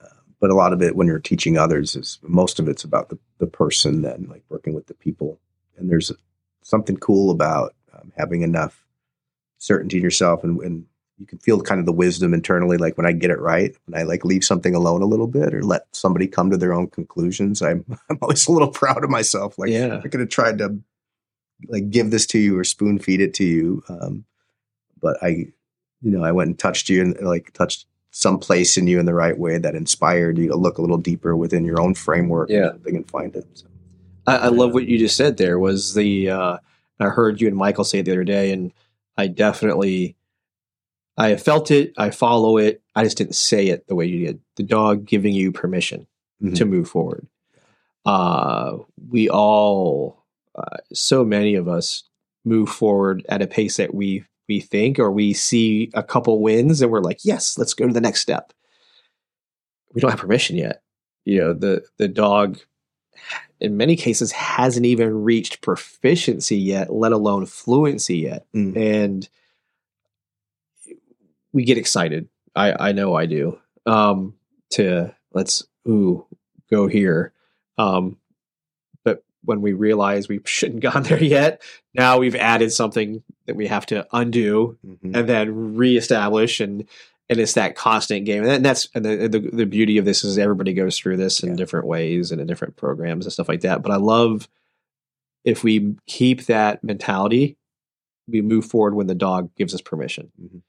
uh, but a lot of it when you're teaching others is most of it's about the, the person then, like working with the people. And there's something cool about um, having enough certainty in yourself and, and you can feel kind of the wisdom internally like when i get it right when i like leave something alone a little bit or let somebody come to their own conclusions i'm [laughs] i'm always a little proud of myself like Yeah. i could have tried to like give this to you or spoon feed it to you um but i you know i went and touched you and like touched some place in you in the right way that inspired you to look a little deeper within your own framework Yeah. they can find it so, I, I love what you just said there was the uh i heard you and michael say the other day and i definitely i have felt it i follow it i just didn't say it the way you did the dog giving you permission Mhm. to move forward. Uh, we all, uh, so many of us, move forward at a pace that we we think, or we see a couple wins, and we're like, "Yes, let's go to the next step." We don't have permission yet. You know, the the dog, in many cases, hasn't even reached proficiency yet, let alone fluency yet, Mm. and we get excited. I I know I do. Um, to let's ooh go here. Um, but when we realize we [laughs] shouldn't gone there yet, now we've added something that we have to undo Mhm. and then reestablish and and it's that constant game and that's and the, the the beauty of this is everybody goes through this in Yeah. different ways and in different programs and stuff like that but i love if we keep that mentality we move forward when the dog gives us permission Mhm.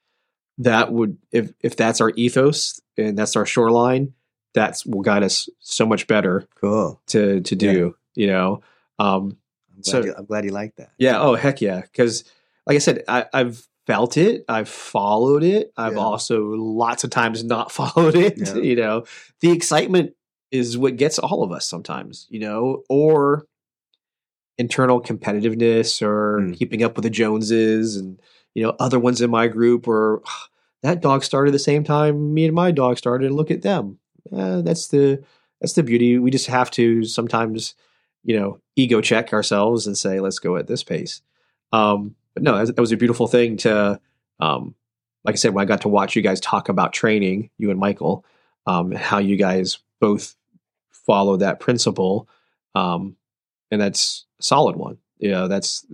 That would if if that's our ethos and that's our shoreline that's will guide us so much better cool to to do you know um I'm glad, So- you, I'm glad you like that yeah. Oh, heck yeah. Because, like I said, I, I've felt it. I've followed it. I've Yeah. also lots of times not [laughs] followed it. Yeah. You know, the excitement is what gets all of us sometimes, you know, or internal competitiveness or Mm. keeping up with the Joneses and, you know, other ones in my group or "Ah, [sighs] that dog started the same time me and my dog started and look at them. Uh, that's the, that's the beauty. We just have to sometimes, you know, ego check ourselves and say, let's go at this pace. Um, but no, that, that was a beautiful thing to, um, like I said, when I got to watch you guys talk about training, you and Michael, um, how you guys both follow that principle. Um, and that's a solid one. You know, that's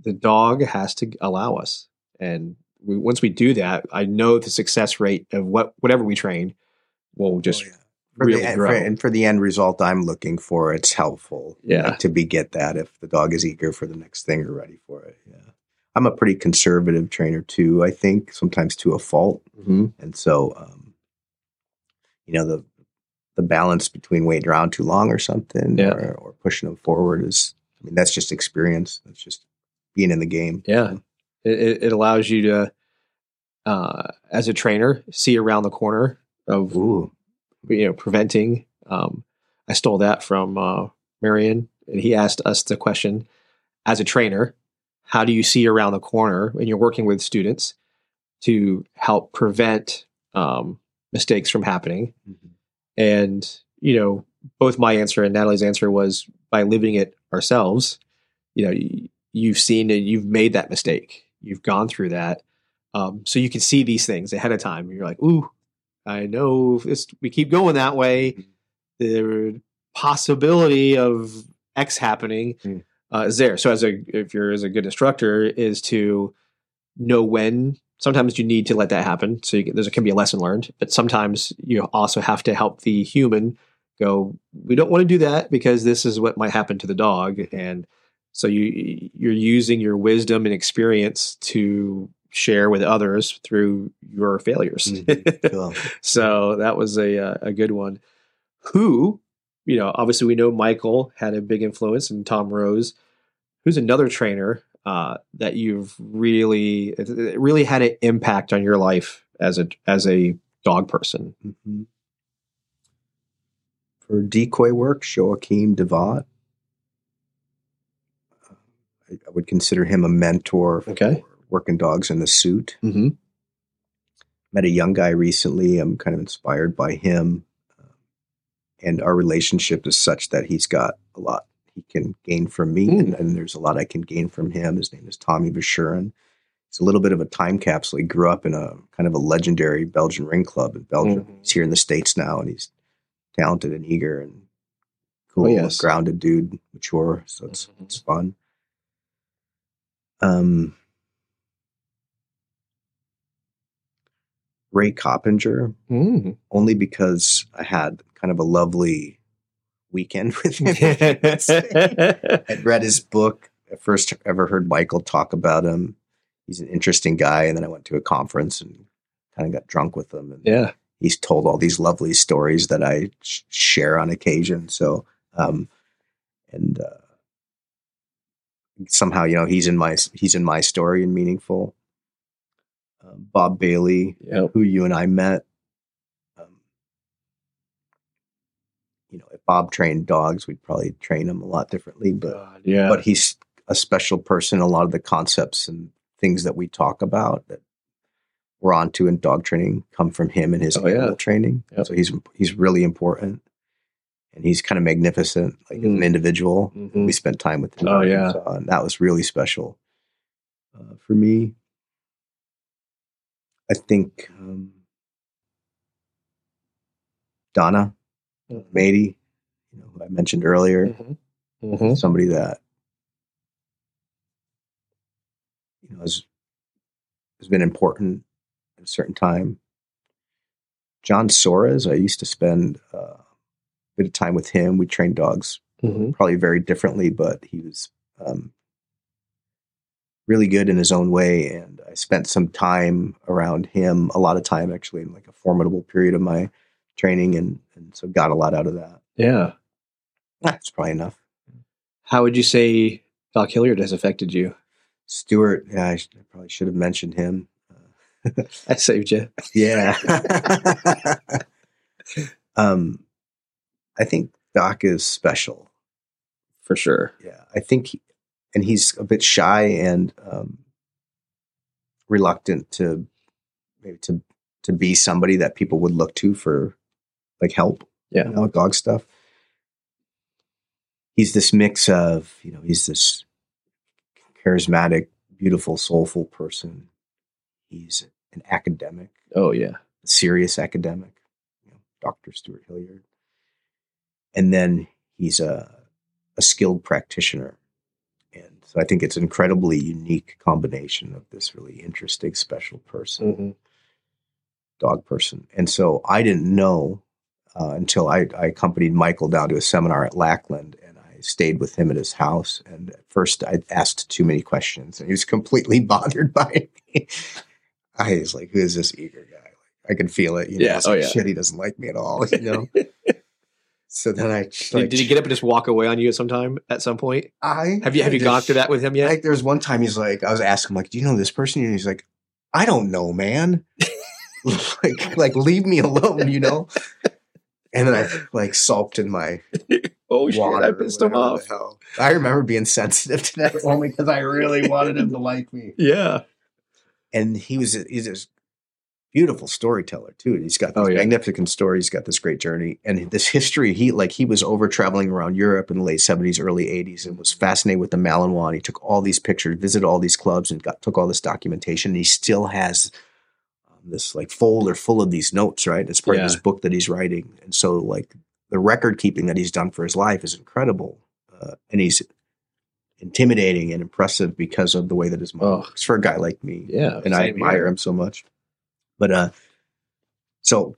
the dog has to allow us. And we, once we do that, I know the success rate of what, whatever we train will just Oh, yeah. really the, grow. for, and for the end result I'm looking for, it's helpful. Yeah. to be get that if the dog is eager for the next thing or ready for it. Yeah. I'm a pretty conservative trainer too, I think, sometimes to a fault. Mhm. And so, um, you know, the the balance between waiting around too long or something Yeah. or, or pushing them forward is, I mean, that's just experience. That's just being in the game. Yeah. It, it, it allows you to, uh, as a trainer, see around the corner of Ooh. you know preventing. Um, I stole that from uh, Marion, and he asked us the question: as a trainer, how do you see around the corner when you're working with students to help prevent um, mistakes from happening? Mhm. And you know, both my answer and Natalie's answer was by living it ourselves. You know, you've seen it, you've made that mistake, you've gone through that, um, so you can see these things ahead of time. You're like, "Ooh, I know this, we keep going that way. The possibility of X happening Mm. uh, is there. So, as a if you're as a good instructor, is to know when. Sometimes you need to let that happen. So you there can be a lesson learned, but sometimes you also have to help the human go. We don't want to do that because this is what might happen to the dog, and so you you're using your wisdom and experience to share with others through your failures. Mhm. Cool. [laughs] so that was a uh, a good one. Who, you know, obviously we know Michael had a big influence, and Tom Rose, who's another trainer uh, that you've really it really had an impact on your life as a as a dog person. hmm For decoy work, Joachim Devat. I, would consider him a mentor for Okay. working dogs in the suit. Mm-hmm. Met a young guy recently. I'm kind of inspired by him. And our relationship is such that he's got a lot he can gain from me, Mm. and, and there's a lot I can gain from him. His name is Tommy Bashurin. He's a little bit of a time capsule. He grew up in a kind of a legendary Belgian ring club in Belgium. Mhm. He's here in the States now, and he's talented and eager and cool, Oh, yes. grounded dude, mature. So it's Mhm. it's fun. Um, Ray Coppinger, Mm. only because I had kind of a lovely weekend [laughs] with him. [laughs] I'd read his book. I first ever heard Michael talk about him. He's an interesting guy. And then I went to a conference and kind of got drunk with him. And yeah. he's told all these lovely stories that I sh- share on occasion. So, um, and uh, somehow, you know, he's in my he's in my story and meaningful. Um, Bob Bailey, Yep. who you and I met. Um, you know, if Bob trained dogs, we'd probably train them a lot differently. But God, yeah. but he's a special person. A lot of the concepts and things that we talk about that we're onto in dog training come from him and his Oh, yeah. training. Yep. So he's he's really important, and he's kind of magnificent, like as an Mm. individual. Mhm. We spent time with him. Oh, yeah. So, and that was really special uh, for me. I think um, Donna Mady, you know, who I mentioned earlier, Mhm. Mhm. somebody that you know has has been important at a certain time. John Soares, I used to spend uh, bit of time with him. We trained dogs Mhm. probably very differently, but he was um, really good in his own way. And I spent some time around him, a lot of time actually, in like a formidable period of my training, and, and so got a lot out of that. Yeah. That's probably enough. How would you say Doc Hilliard has affected you? Stewart, yeah, I, sh- I probably should have mentioned him. Uh, [laughs] I saved you. yeah. [laughs] um, I think Doc is special. For sure. Yeah, I think, he, and he's a bit shy and um, reluctant to maybe to to be somebody that people would look to for like help. Yeah. you know, dog stuff. He's this mix of you know he's this charismatic, beautiful, soulful person. He's an academic, Oh yeah. serious academic, you know, Dr. Stewart Hilliard. And then he's a, a skilled practitioner. And so I think it's an incredibly unique combination of this really interesting, special person, Mhm. dog person. And so I didn't know uh, until I, I accompanied Michael down to a seminar at Lackland and I stayed with him at his house. And at first I asked too many questions and he was completely [laughs] bothered by me. I was like, who is this eager guy? Like, I can feel it. You know, Yeah, oh, like, yeah. Shit, he doesn't like me at all. You know. [laughs] so then I just, Did, like, did he get up and just walk away on you at some time? At some point, I have you have you gone through that with him yet? Like there was one time he's like, I was asking him like, "Do you know this person?" And he's like, "I don't know, man. [laughs] like, like leave me alone, you know." And then I like sulked in my oh shit! I pissed him off. I remember being sensitive to that [laughs] only because I really wanted him to like me. Yeah. And he was he's a beautiful storyteller too. He's got these Oh, yeah. magnificent stories. He's got this great journey and this history. He like he was over traveling around Europe in the late seventies, early eighties, and was fascinated with the Malinois. He took all these pictures, visited all these clubs, and got took all this documentation. And he still has um, this like folder full of these notes, right? It's part Yeah. of this book that he's writing, and so like the record keeping that he's done for his life is incredible, uh, and he's intimidating and impressive because of the way that his mind Oh. works for a guy like me. Yeah, and I same here. admire him so much. But uh, so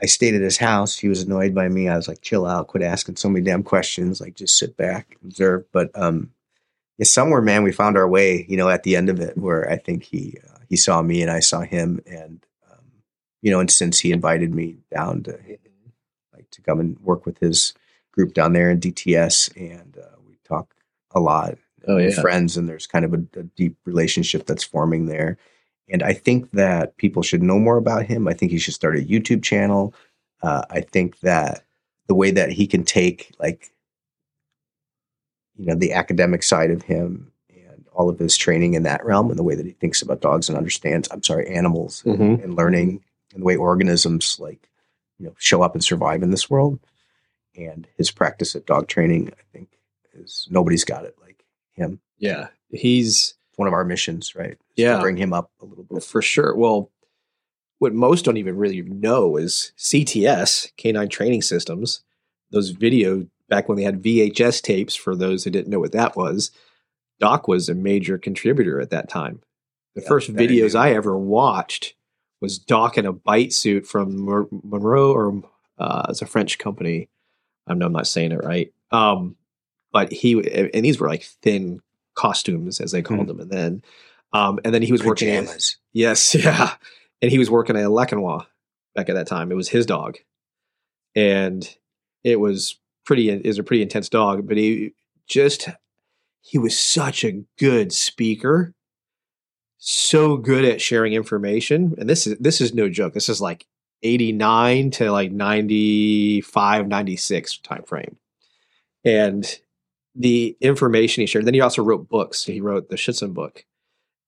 I stayed at his house. He was annoyed by me. I was like, "Chill out, quit asking so many damn questions. Like, just sit back, observe." But um, yeah, somewhere, man, we found our way. You know, at the end of it, where I think he uh, he saw me and I saw him, and um, you know, and since he invited me down to like to come and work with his group down there in DTS, and uh, we talk a lot Oh yeah. friends and there's kind of a, a deep relationship that's forming there and i think that people should know more about him. I think he should start a youtube channel. Uh, i think that the way that he can take like you know the academic side of him and all of his training in that realm and the way that he thinks about dogs and understands i'm sorry animals Mhm. and learning and the way organisms like you know show up and survive in this world. And his practice at dog training i think is nobody's got it like him. Yeah, he's one of our missions right Yeah. bring him up a little bit for sure. Well, what most don't even really know is CTS, Canine Training Systems. Those video back when they had VHS tapes. For those who didn't know what that was, Doc was a major contributor at that time. The Yeah, first videos. I ever watched was Doc in a bite suit from Monroe, or uh, it's a French company. I'm, I'm not saying it right. Um, but he and these were like thin costumes as they called Mhm. them, and then um, and then he was working. at- Yes, [laughs] yeah. And he was working at Lacanois back at that time. It was his dog. And it was pretty it was a pretty intense dog, but he just he was such a good speaker. So good at sharing information. And this is this is no joke. This is like 89 to like 95, 96 time frame. And the information he shared. Then he also wrote books. He wrote the Schutzhund book.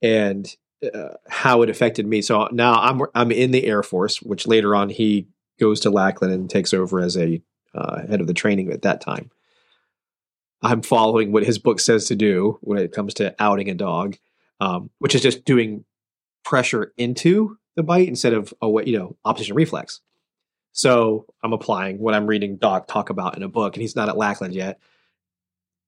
And uh, how it affected me. So now I'm I'm in the Air Force, which later on he goes to Lackland and takes over as a uh, head of the training at that time. I'm following what his book says to do when it comes to outing a dog, um, which is just doing pressure into the bite instead of away, you know, opposition reflex. So I'm applying what I'm reading Doc talk about in a book, and he's not at Lackland yet.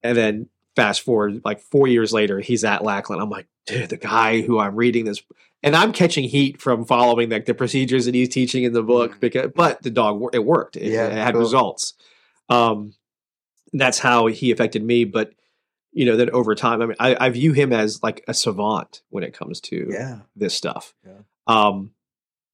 And then fast forward, like four years later, he's at Lackland. I'm like, dude, the guy who I'm reading this, and I'm catching heat from following like the procedures that he's teaching in the book. Mhm. Because, but the dog, it worked. It, Yeah, it had cool. results. Um, that's how he affected me. But you know, then over time, I mean, I, I view him as like a savant when it comes to yeah this stuff. Yeah. Um,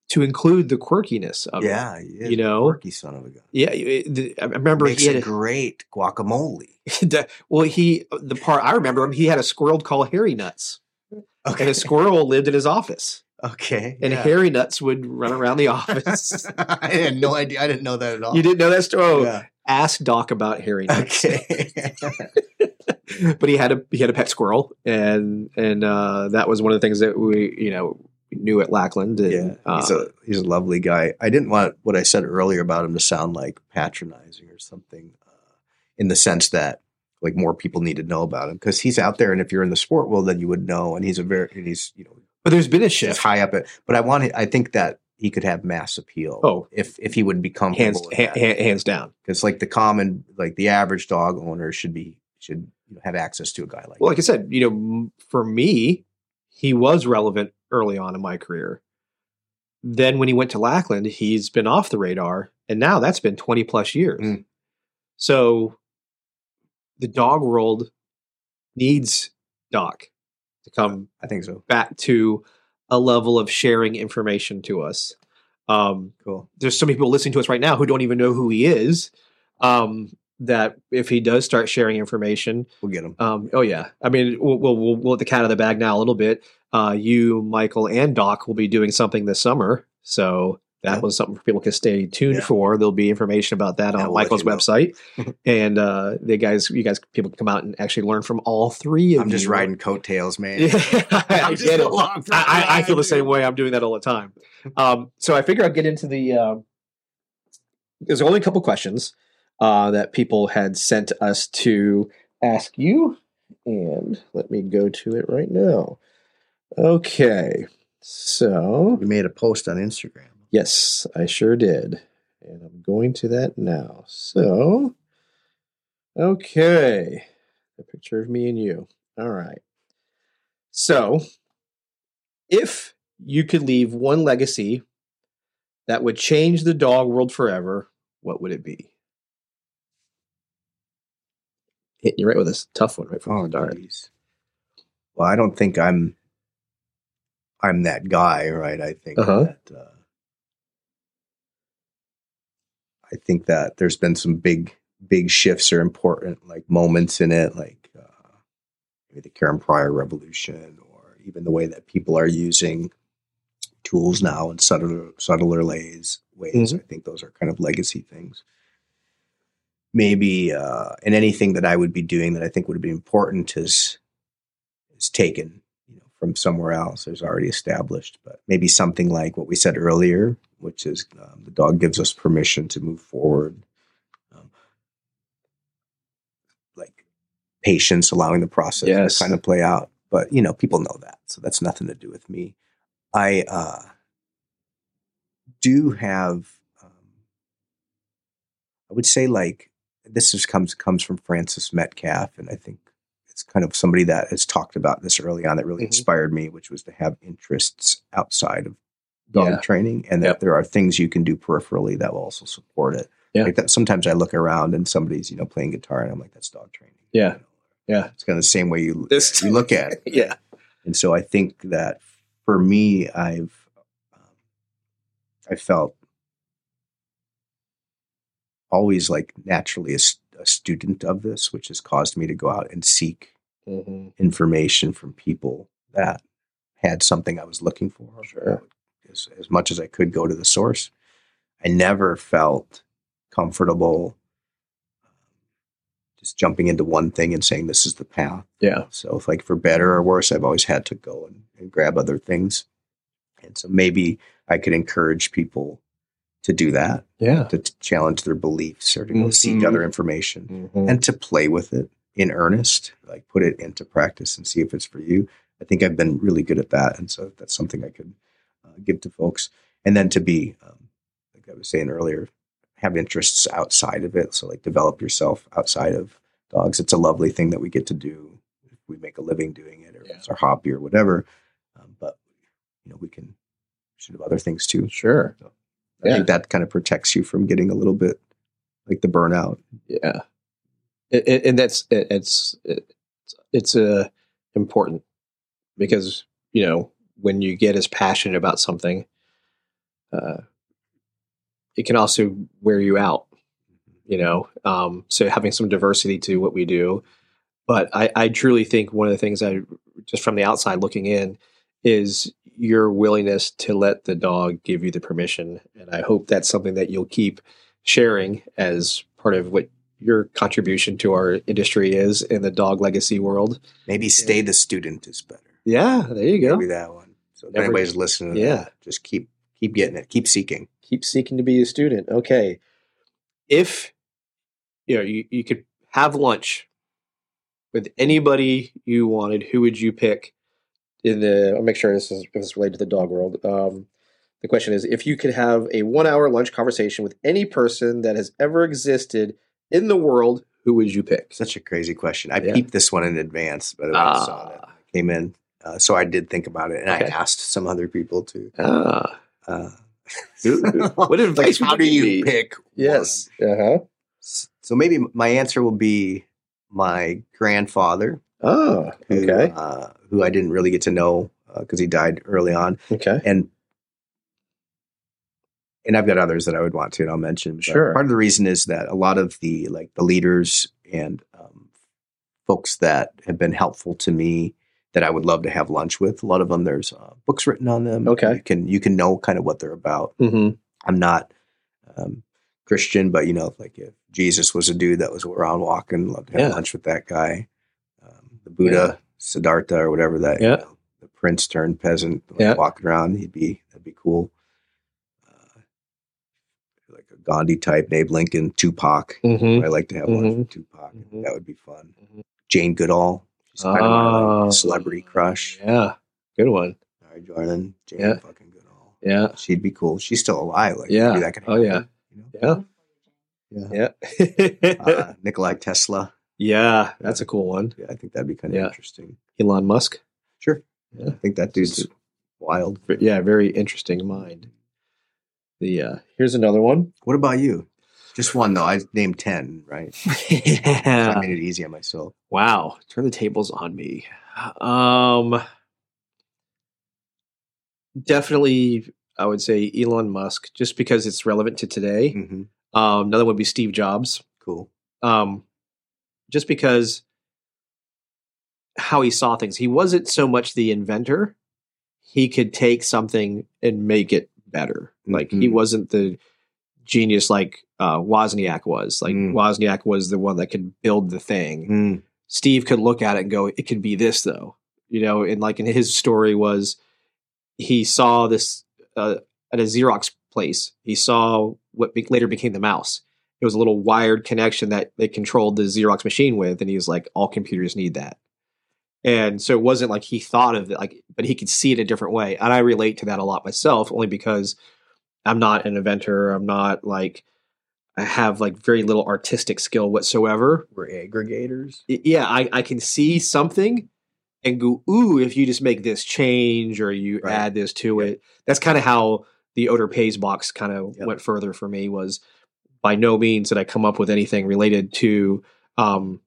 to include the quirkiness of it. yeah he is you know? quirky son of a gun Yeah, the- I remember makes he had a great guacamole [laughs] well, he the part I remember him. He had a squirrel called Harry Nuts, okay. and a squirrel lived in his office, okay and yeah. Harry Nuts would run around the office. [laughs] i had no idea i didn't know that at all you didn't know that story? Oh, yeah. Ask Doc about Harry Nuts. okay [laughs] but he had a he had a pet squirrel, and and uh, that was one of the things that we you know knew at Lackland. And, yeah he's a he's a lovely guy i didn't want what i said earlier about him to sound like patronizing or something uh, in the sense that like more people need to know about him because he's out there and if you're in the sport world then you would know and he's a very and he's you know but there's been a shift. high up it but i want i think that he could have mass appeal Oh. if if he would be Hands comfortable ha- hands down. because like the common like the average dog owner should be should have access to a guy like Well, like I said, you know, for me, he was relevant early on in my career. Then when he went to Lackland, he's been off the radar, and now that's been 20 plus years. Mm. So the dog world needs Doc to come i think so back to a level of sharing information to us. Um, cool there's so many people listening to us right now who don't even know who he is. Um, that if he does start sharing information, we'll get him um, oh yeah, I mean we'll, we'll we'll we'll let the cat out of the bag now a little bit. Uh, you, Michael, and Doc will be doing something this summer, so that Yeah. was something for people to stay tuned Yeah. for. There'll be information about that on Michael's you know. website, [laughs] and uh, the guys, you guys, people can come out and actually learn from all three of you. i'm just riding coattails man Yeah, [laughs] I get it. I, I, I feel the same way. I'm doing that all the time. [laughs] Um, so I figure I'd get into the. Uh, there's only a couple questions uh, that people had sent us to ask you, and let me go to it right now. Okay, So, We made a post on Instagram. yes, I sure did. And I'm going to that now. So, okay. A picture of me and you. All right. So, if you could leave one legacy that would change the dog world forever, what would it be? Hitting you right with this tough one right from Oh, the start. geez. Well, I don't think I'm. I'm that guy, right? I think Uh-huh. that. Uh, I think that there's been some big, big shifts or important like moments in it, like uh, maybe the Karen Pryor revolution, or even the way that people are using tools now in subtler, subtler ways. Ways. I think those are kind of legacy things maybe uh, and anything that I would be doing that I think would be important is is taken from somewhere else is already established but maybe something like what we said earlier which is um, the dog gives us permission to move forward um, like patience allowing the process Yes. to kind of play out but you know people know that so that's nothing to do with me I uh, do have um, I would say like this is comes comes from Frances Metcalf, and I think it's kind of somebody that has talked about this early on that really Mhm. inspired me, which was to have interests outside of dog Yeah. training, and that Yep. there are things you can do peripherally that will also support it. Yeah. Like that, sometimes I look around and somebody's you know playing guitar, and I'm like, that's dog training. Yeah. You know? Yeah. it's kind of the same way you This- you look at [laughs] it. Yeah. And so I think that for me, I've um, I felt always like naturally a, s- a student of this, which has caused me to go out and seek Mhm. information from people that had something I was looking for. Sure. As, as much as I could go to the source. I never felt comfortable um, just jumping into one thing and saying this is the path. Yeah. So, if like for better or worse, I've always had to go and, and grab other things. And so maybe I could encourage people to do that, Yeah. to challenge their beliefs or to go seek other information Mhm. and to play with it in earnest, like put it into practice and see if it's for you. I think I've been really good at that. And so that's something I could uh, give to folks. And then to be, um, like I was saying earlier, have interests outside of it. So, like, develop yourself outside of dogs. It's a lovely thing that we get to do. If we make a living doing it, or Yeah. it's our hobby or whatever. Um, but, you know, we can should have other things too. Sure. I Yeah. think that kind of protects you from getting a little bit like the burnout. Yeah, it, it- and that's it, it's it, it's uh, important because you know when you get as passionate about something, uh, it can also wear you out. You know, um, so having some diversity to what we do, but I, I truly think one of the things I just from the outside looking in is your willingness to let the dog give you the permission, and I hope that's something that you'll keep sharing as part of what your contribution to our industry is in the dog legacy world. Maybe stay the student is better. Yeah, there you go. Maybe that one. So Never- anybody's listening, to Yeah. that, just keep keep getting it, keep seeking. Keep seeking to be a student. Okay. If you know you, you could have lunch with anybody you wanted, who would you pick in the I'll make sure this is if it's related to the dog world. Um the question is if you could have a one hour lunch conversation with any person that has ever existed in the world, who would you pick? Such a crazy question. I Yeah. peeped this one in advance, but I saw it. Ah. Came in, uh, so I did think about it, and Okay. I asked some other people to. Ah. Uh, [laughs] What advice like, how would do you pick? Yes. one? Uh-huh. So maybe my answer will be my grandfather, Oh, who okay. uh, who I didn't really get to know because he died early on, Okay. and and I've got others that I would want to, and I'll mention. Sure. Part of the reason is that a lot of the like the leaders and um, folks that have been helpful to me that I would love to have lunch with. A lot of them, there's uh, books written on them. Okay. you can you can know kind of what they're about. Mm-hmm. I'm not um, Christian, but you know, like if Jesus was a dude that was around walking, love to have Yeah. lunch with that guy. Um, the Buddha, Siddhartha, or whatever that, you Yeah. know, the prince turned peasant, like, Yeah. walking around, he'd be that'd be cool. Uh, like a Gandhi type, Abe Lincoln, Tupac. Mm-hmm. I like to have lunch Mhm. with Tupac. Mhm. That would be fun. Mhm. Jane Goodall, she's kind of my like, celebrity crush. Yeah. Good one. All Sorry, Jordan. Jane Yeah. fucking Goodall. Yeah. She'd be cool. She's still alive. Like, Yeah. maybe that could Oh, yeah. you know? Yeah. Yeah. Yeah. Uh, Nikolai Tesla. Yeah. That's a cool one. Yeah, I think that'd be kind of Yeah. interesting. Elon Musk. Sure. Yeah. I think that dude's wild. Yeah, very interesting mind. The uh here's another one. What about you? Just one though. I named ten, right? [laughs] So I made it easy on myself. Wow. Turn the tables on me. Um definitely I would say Elon Musk, just because it's relevant to today. hmm Um, another one would be Steve Jobs. Cool. Um, just because how he saw things. He wasn't so much the inventor. He could take something and make it better. Like he Mhm. wasn't the genius like uh, Wozniak was. Like Mm. Wozniak was the one that could build the thing. Mm. Steve could look at it and go, "It could be this, though." You know, and like in his story was, he saw this uh, at a Xerox place. He saw what be- later became the mouse. It was a little wired connection that they controlled the Xerox machine with, and he was like, "All computers need that." And so it wasn't like he thought of it, like, but he could see it a different way. And I relate to that a lot myself, only because I'm not an inventor. I'm not like I have like very little artistic skill whatsoever We're aggregators. yeah, I, I can see something and go, ooh, if you just make this change or you Right. add this to it. That's kind of how the odor pays box kind of Yep. went further for me was by no means did I come up with anything related to um,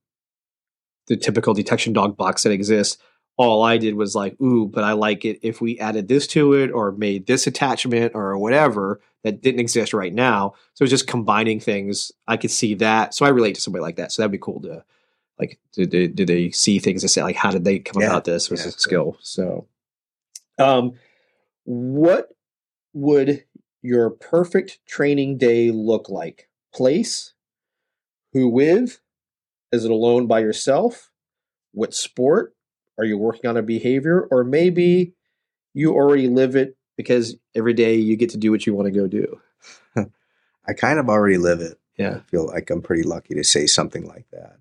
the typical detection dog box that exists. All I did was like, ooh, but I like it if we added this to it or made this attachment or whatever that didn't exist right now. So it's just combining things. I could see that. So I relate to somebody like that. So that'd be cool to like did they, did they see things and say like how did they come Yeah. about this was Yeah, a skill so um what would your perfect training day look like place who with is it alone by yourself what sport are you working on a behavior or maybe you already live it because every day you get to do what you want to go do [laughs] I kind of already live it. yeah I feel like I'm pretty lucky to say something like that.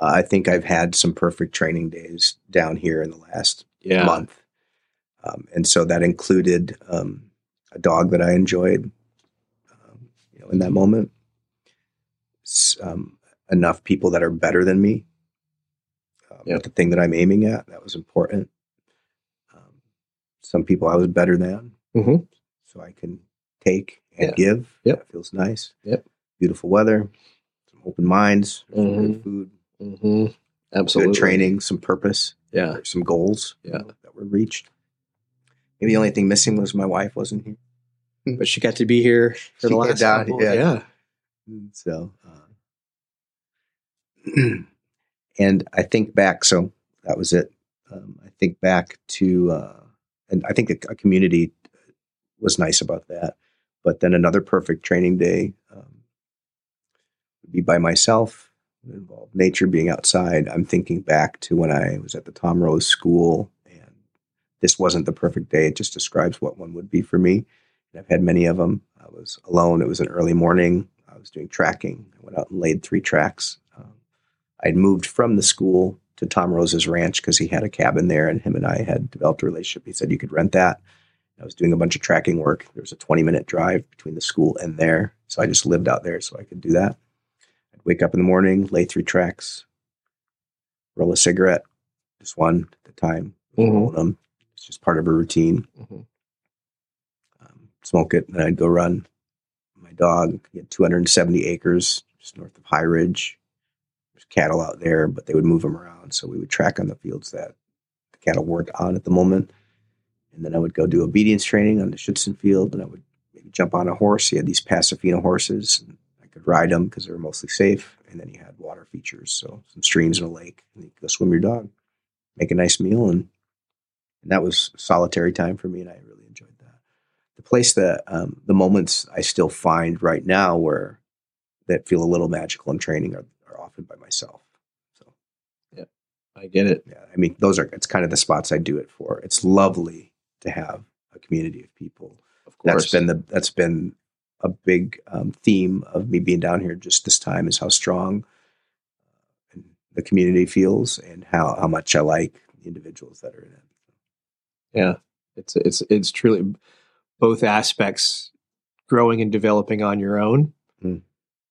Uh, I think I've had some perfect training days down here in the last yeah month. Um, and so that included um, a dog that I enjoyed, um, you know, in that moment. Um, enough people that are better than me. Um, Yep. The thing that I'm aiming at that was important. Um, some people I was better than, Mhm. so I can take and Yeah. give. Yep. that feels nice. Yep. beautiful weather, some open minds, some Mhm. good food, mm-hmm. absolutely good training, some purpose yeah some goals you Yeah. know, that were reached. Maybe the only thing missing was my wife wasn't here. but she got to be here for She the last down, yeah. yeah So, uh, [clears throat] and I think back, so that was it. Um, I think back to, uh, and I think a, a community was nice about that. But then another perfect training day um, would be by myself, would involve nature, being outside. I'm thinking back to when I was at the Tom Rose School, and this wasn't the perfect day. It just describes what one would be for me. I've had many of them. I was alone. It was an early morning. I was doing tracking. I went out and laid three tracks. I'd moved from the school to Tom Rose's ranch because he had a cabin there, and him and I had developed a relationship. He said you could rent that. I was doing a bunch of tracking work. There was a 20 minute drive between the school and there. So I just lived out there so I could do that. I'd wake up in the morning, lay through tracks, roll a cigarette, just one at a time, Mhm. roll them. It's just part of a routine. Mhm. Um, smoke it, and then I'd go run. My dog, he had 270 acres just north of High Ridge. There's cattle out there, but they would move them around. So we would track on the fields that the cattle weren't on at the moment. And then I would go do obedience training on the Schützen field, and I would maybe jump on a horse. He had these Paso Fino horses. And I could ride them because they were mostly safe. And then he had water features, so some streams and a lake. And you could go swim your dog, make a nice meal, and, and that was solitary time for me, and I really enjoyed that. The place that um, the moments I still find right now where that feel a little magical in training are often by myself. So yeah, I get it. yeah, I mean, those are it's kind of the spots I do it for. It's lovely to have a community of people. Of course. That's been the that's been a big um, theme of me being down here just this time is how strong uh, the community feels and how how much I like the individuals that are in it. yeah. It's it's it's truly both aspects growing and developing on your own, Mm.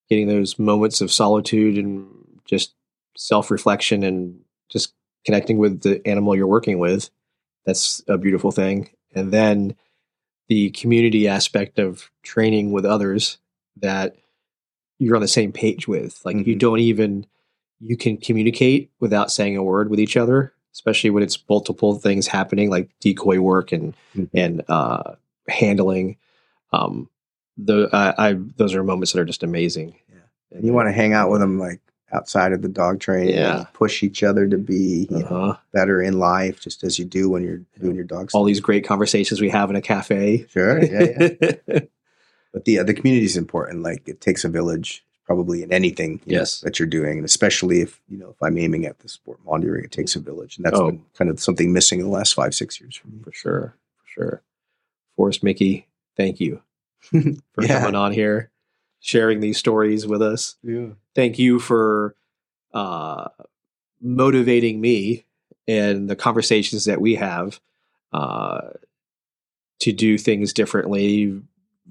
Getting those moments of solitude and just self reflection and just connecting with the animal you're working with. That's a beautiful thing. And then the community aspect of training with others that you're on the same page with. Like you Mhm. don't even you can communicate without saying a word with each other, especially when it's multiple things happening like decoy work and Mhm. and uh, handling. Um, the I, I those are moments that are just amazing. Yeah. And you want to hang out with them like outside of the dog training. Yeah. push each other to be uh-huh. better in life, just as you do when you're doing your dog all stuff. these great conversations we have in a cafe. Sure. Yeah. yeah. [laughs] but the uh, the community is important. Like it takes a village, probably in anything you know, Yes. that you're doing, and especially if you know if I'm aiming at the sport Mondioring, it takes a village, and that's Oh. been kind of something missing in the last five six years for me. for sure, for sure. Forrest Micke, thank you [laughs] for Yeah. coming on here, sharing these stories with us. Yeah. Thank you for uh, motivating me and the conversations that we have uh, to do things differently,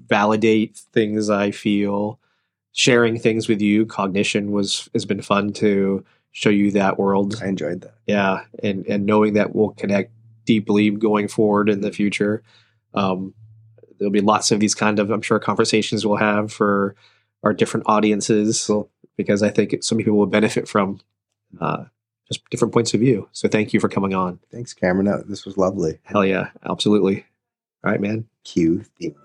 validate things I feel, sharing things with you. Cognition was has been fun to show you that world I enjoyed that. yeah and and knowing that we'll connect deeply going forward in the future um there'll be lots of these kind of i'm sure conversations we'll have for our different audiences because i think so many people will benefit from uh just different points of view so thank you for coming on Thanks, Cameron. This was lovely. hell yeah absolutely all right man Cue theme.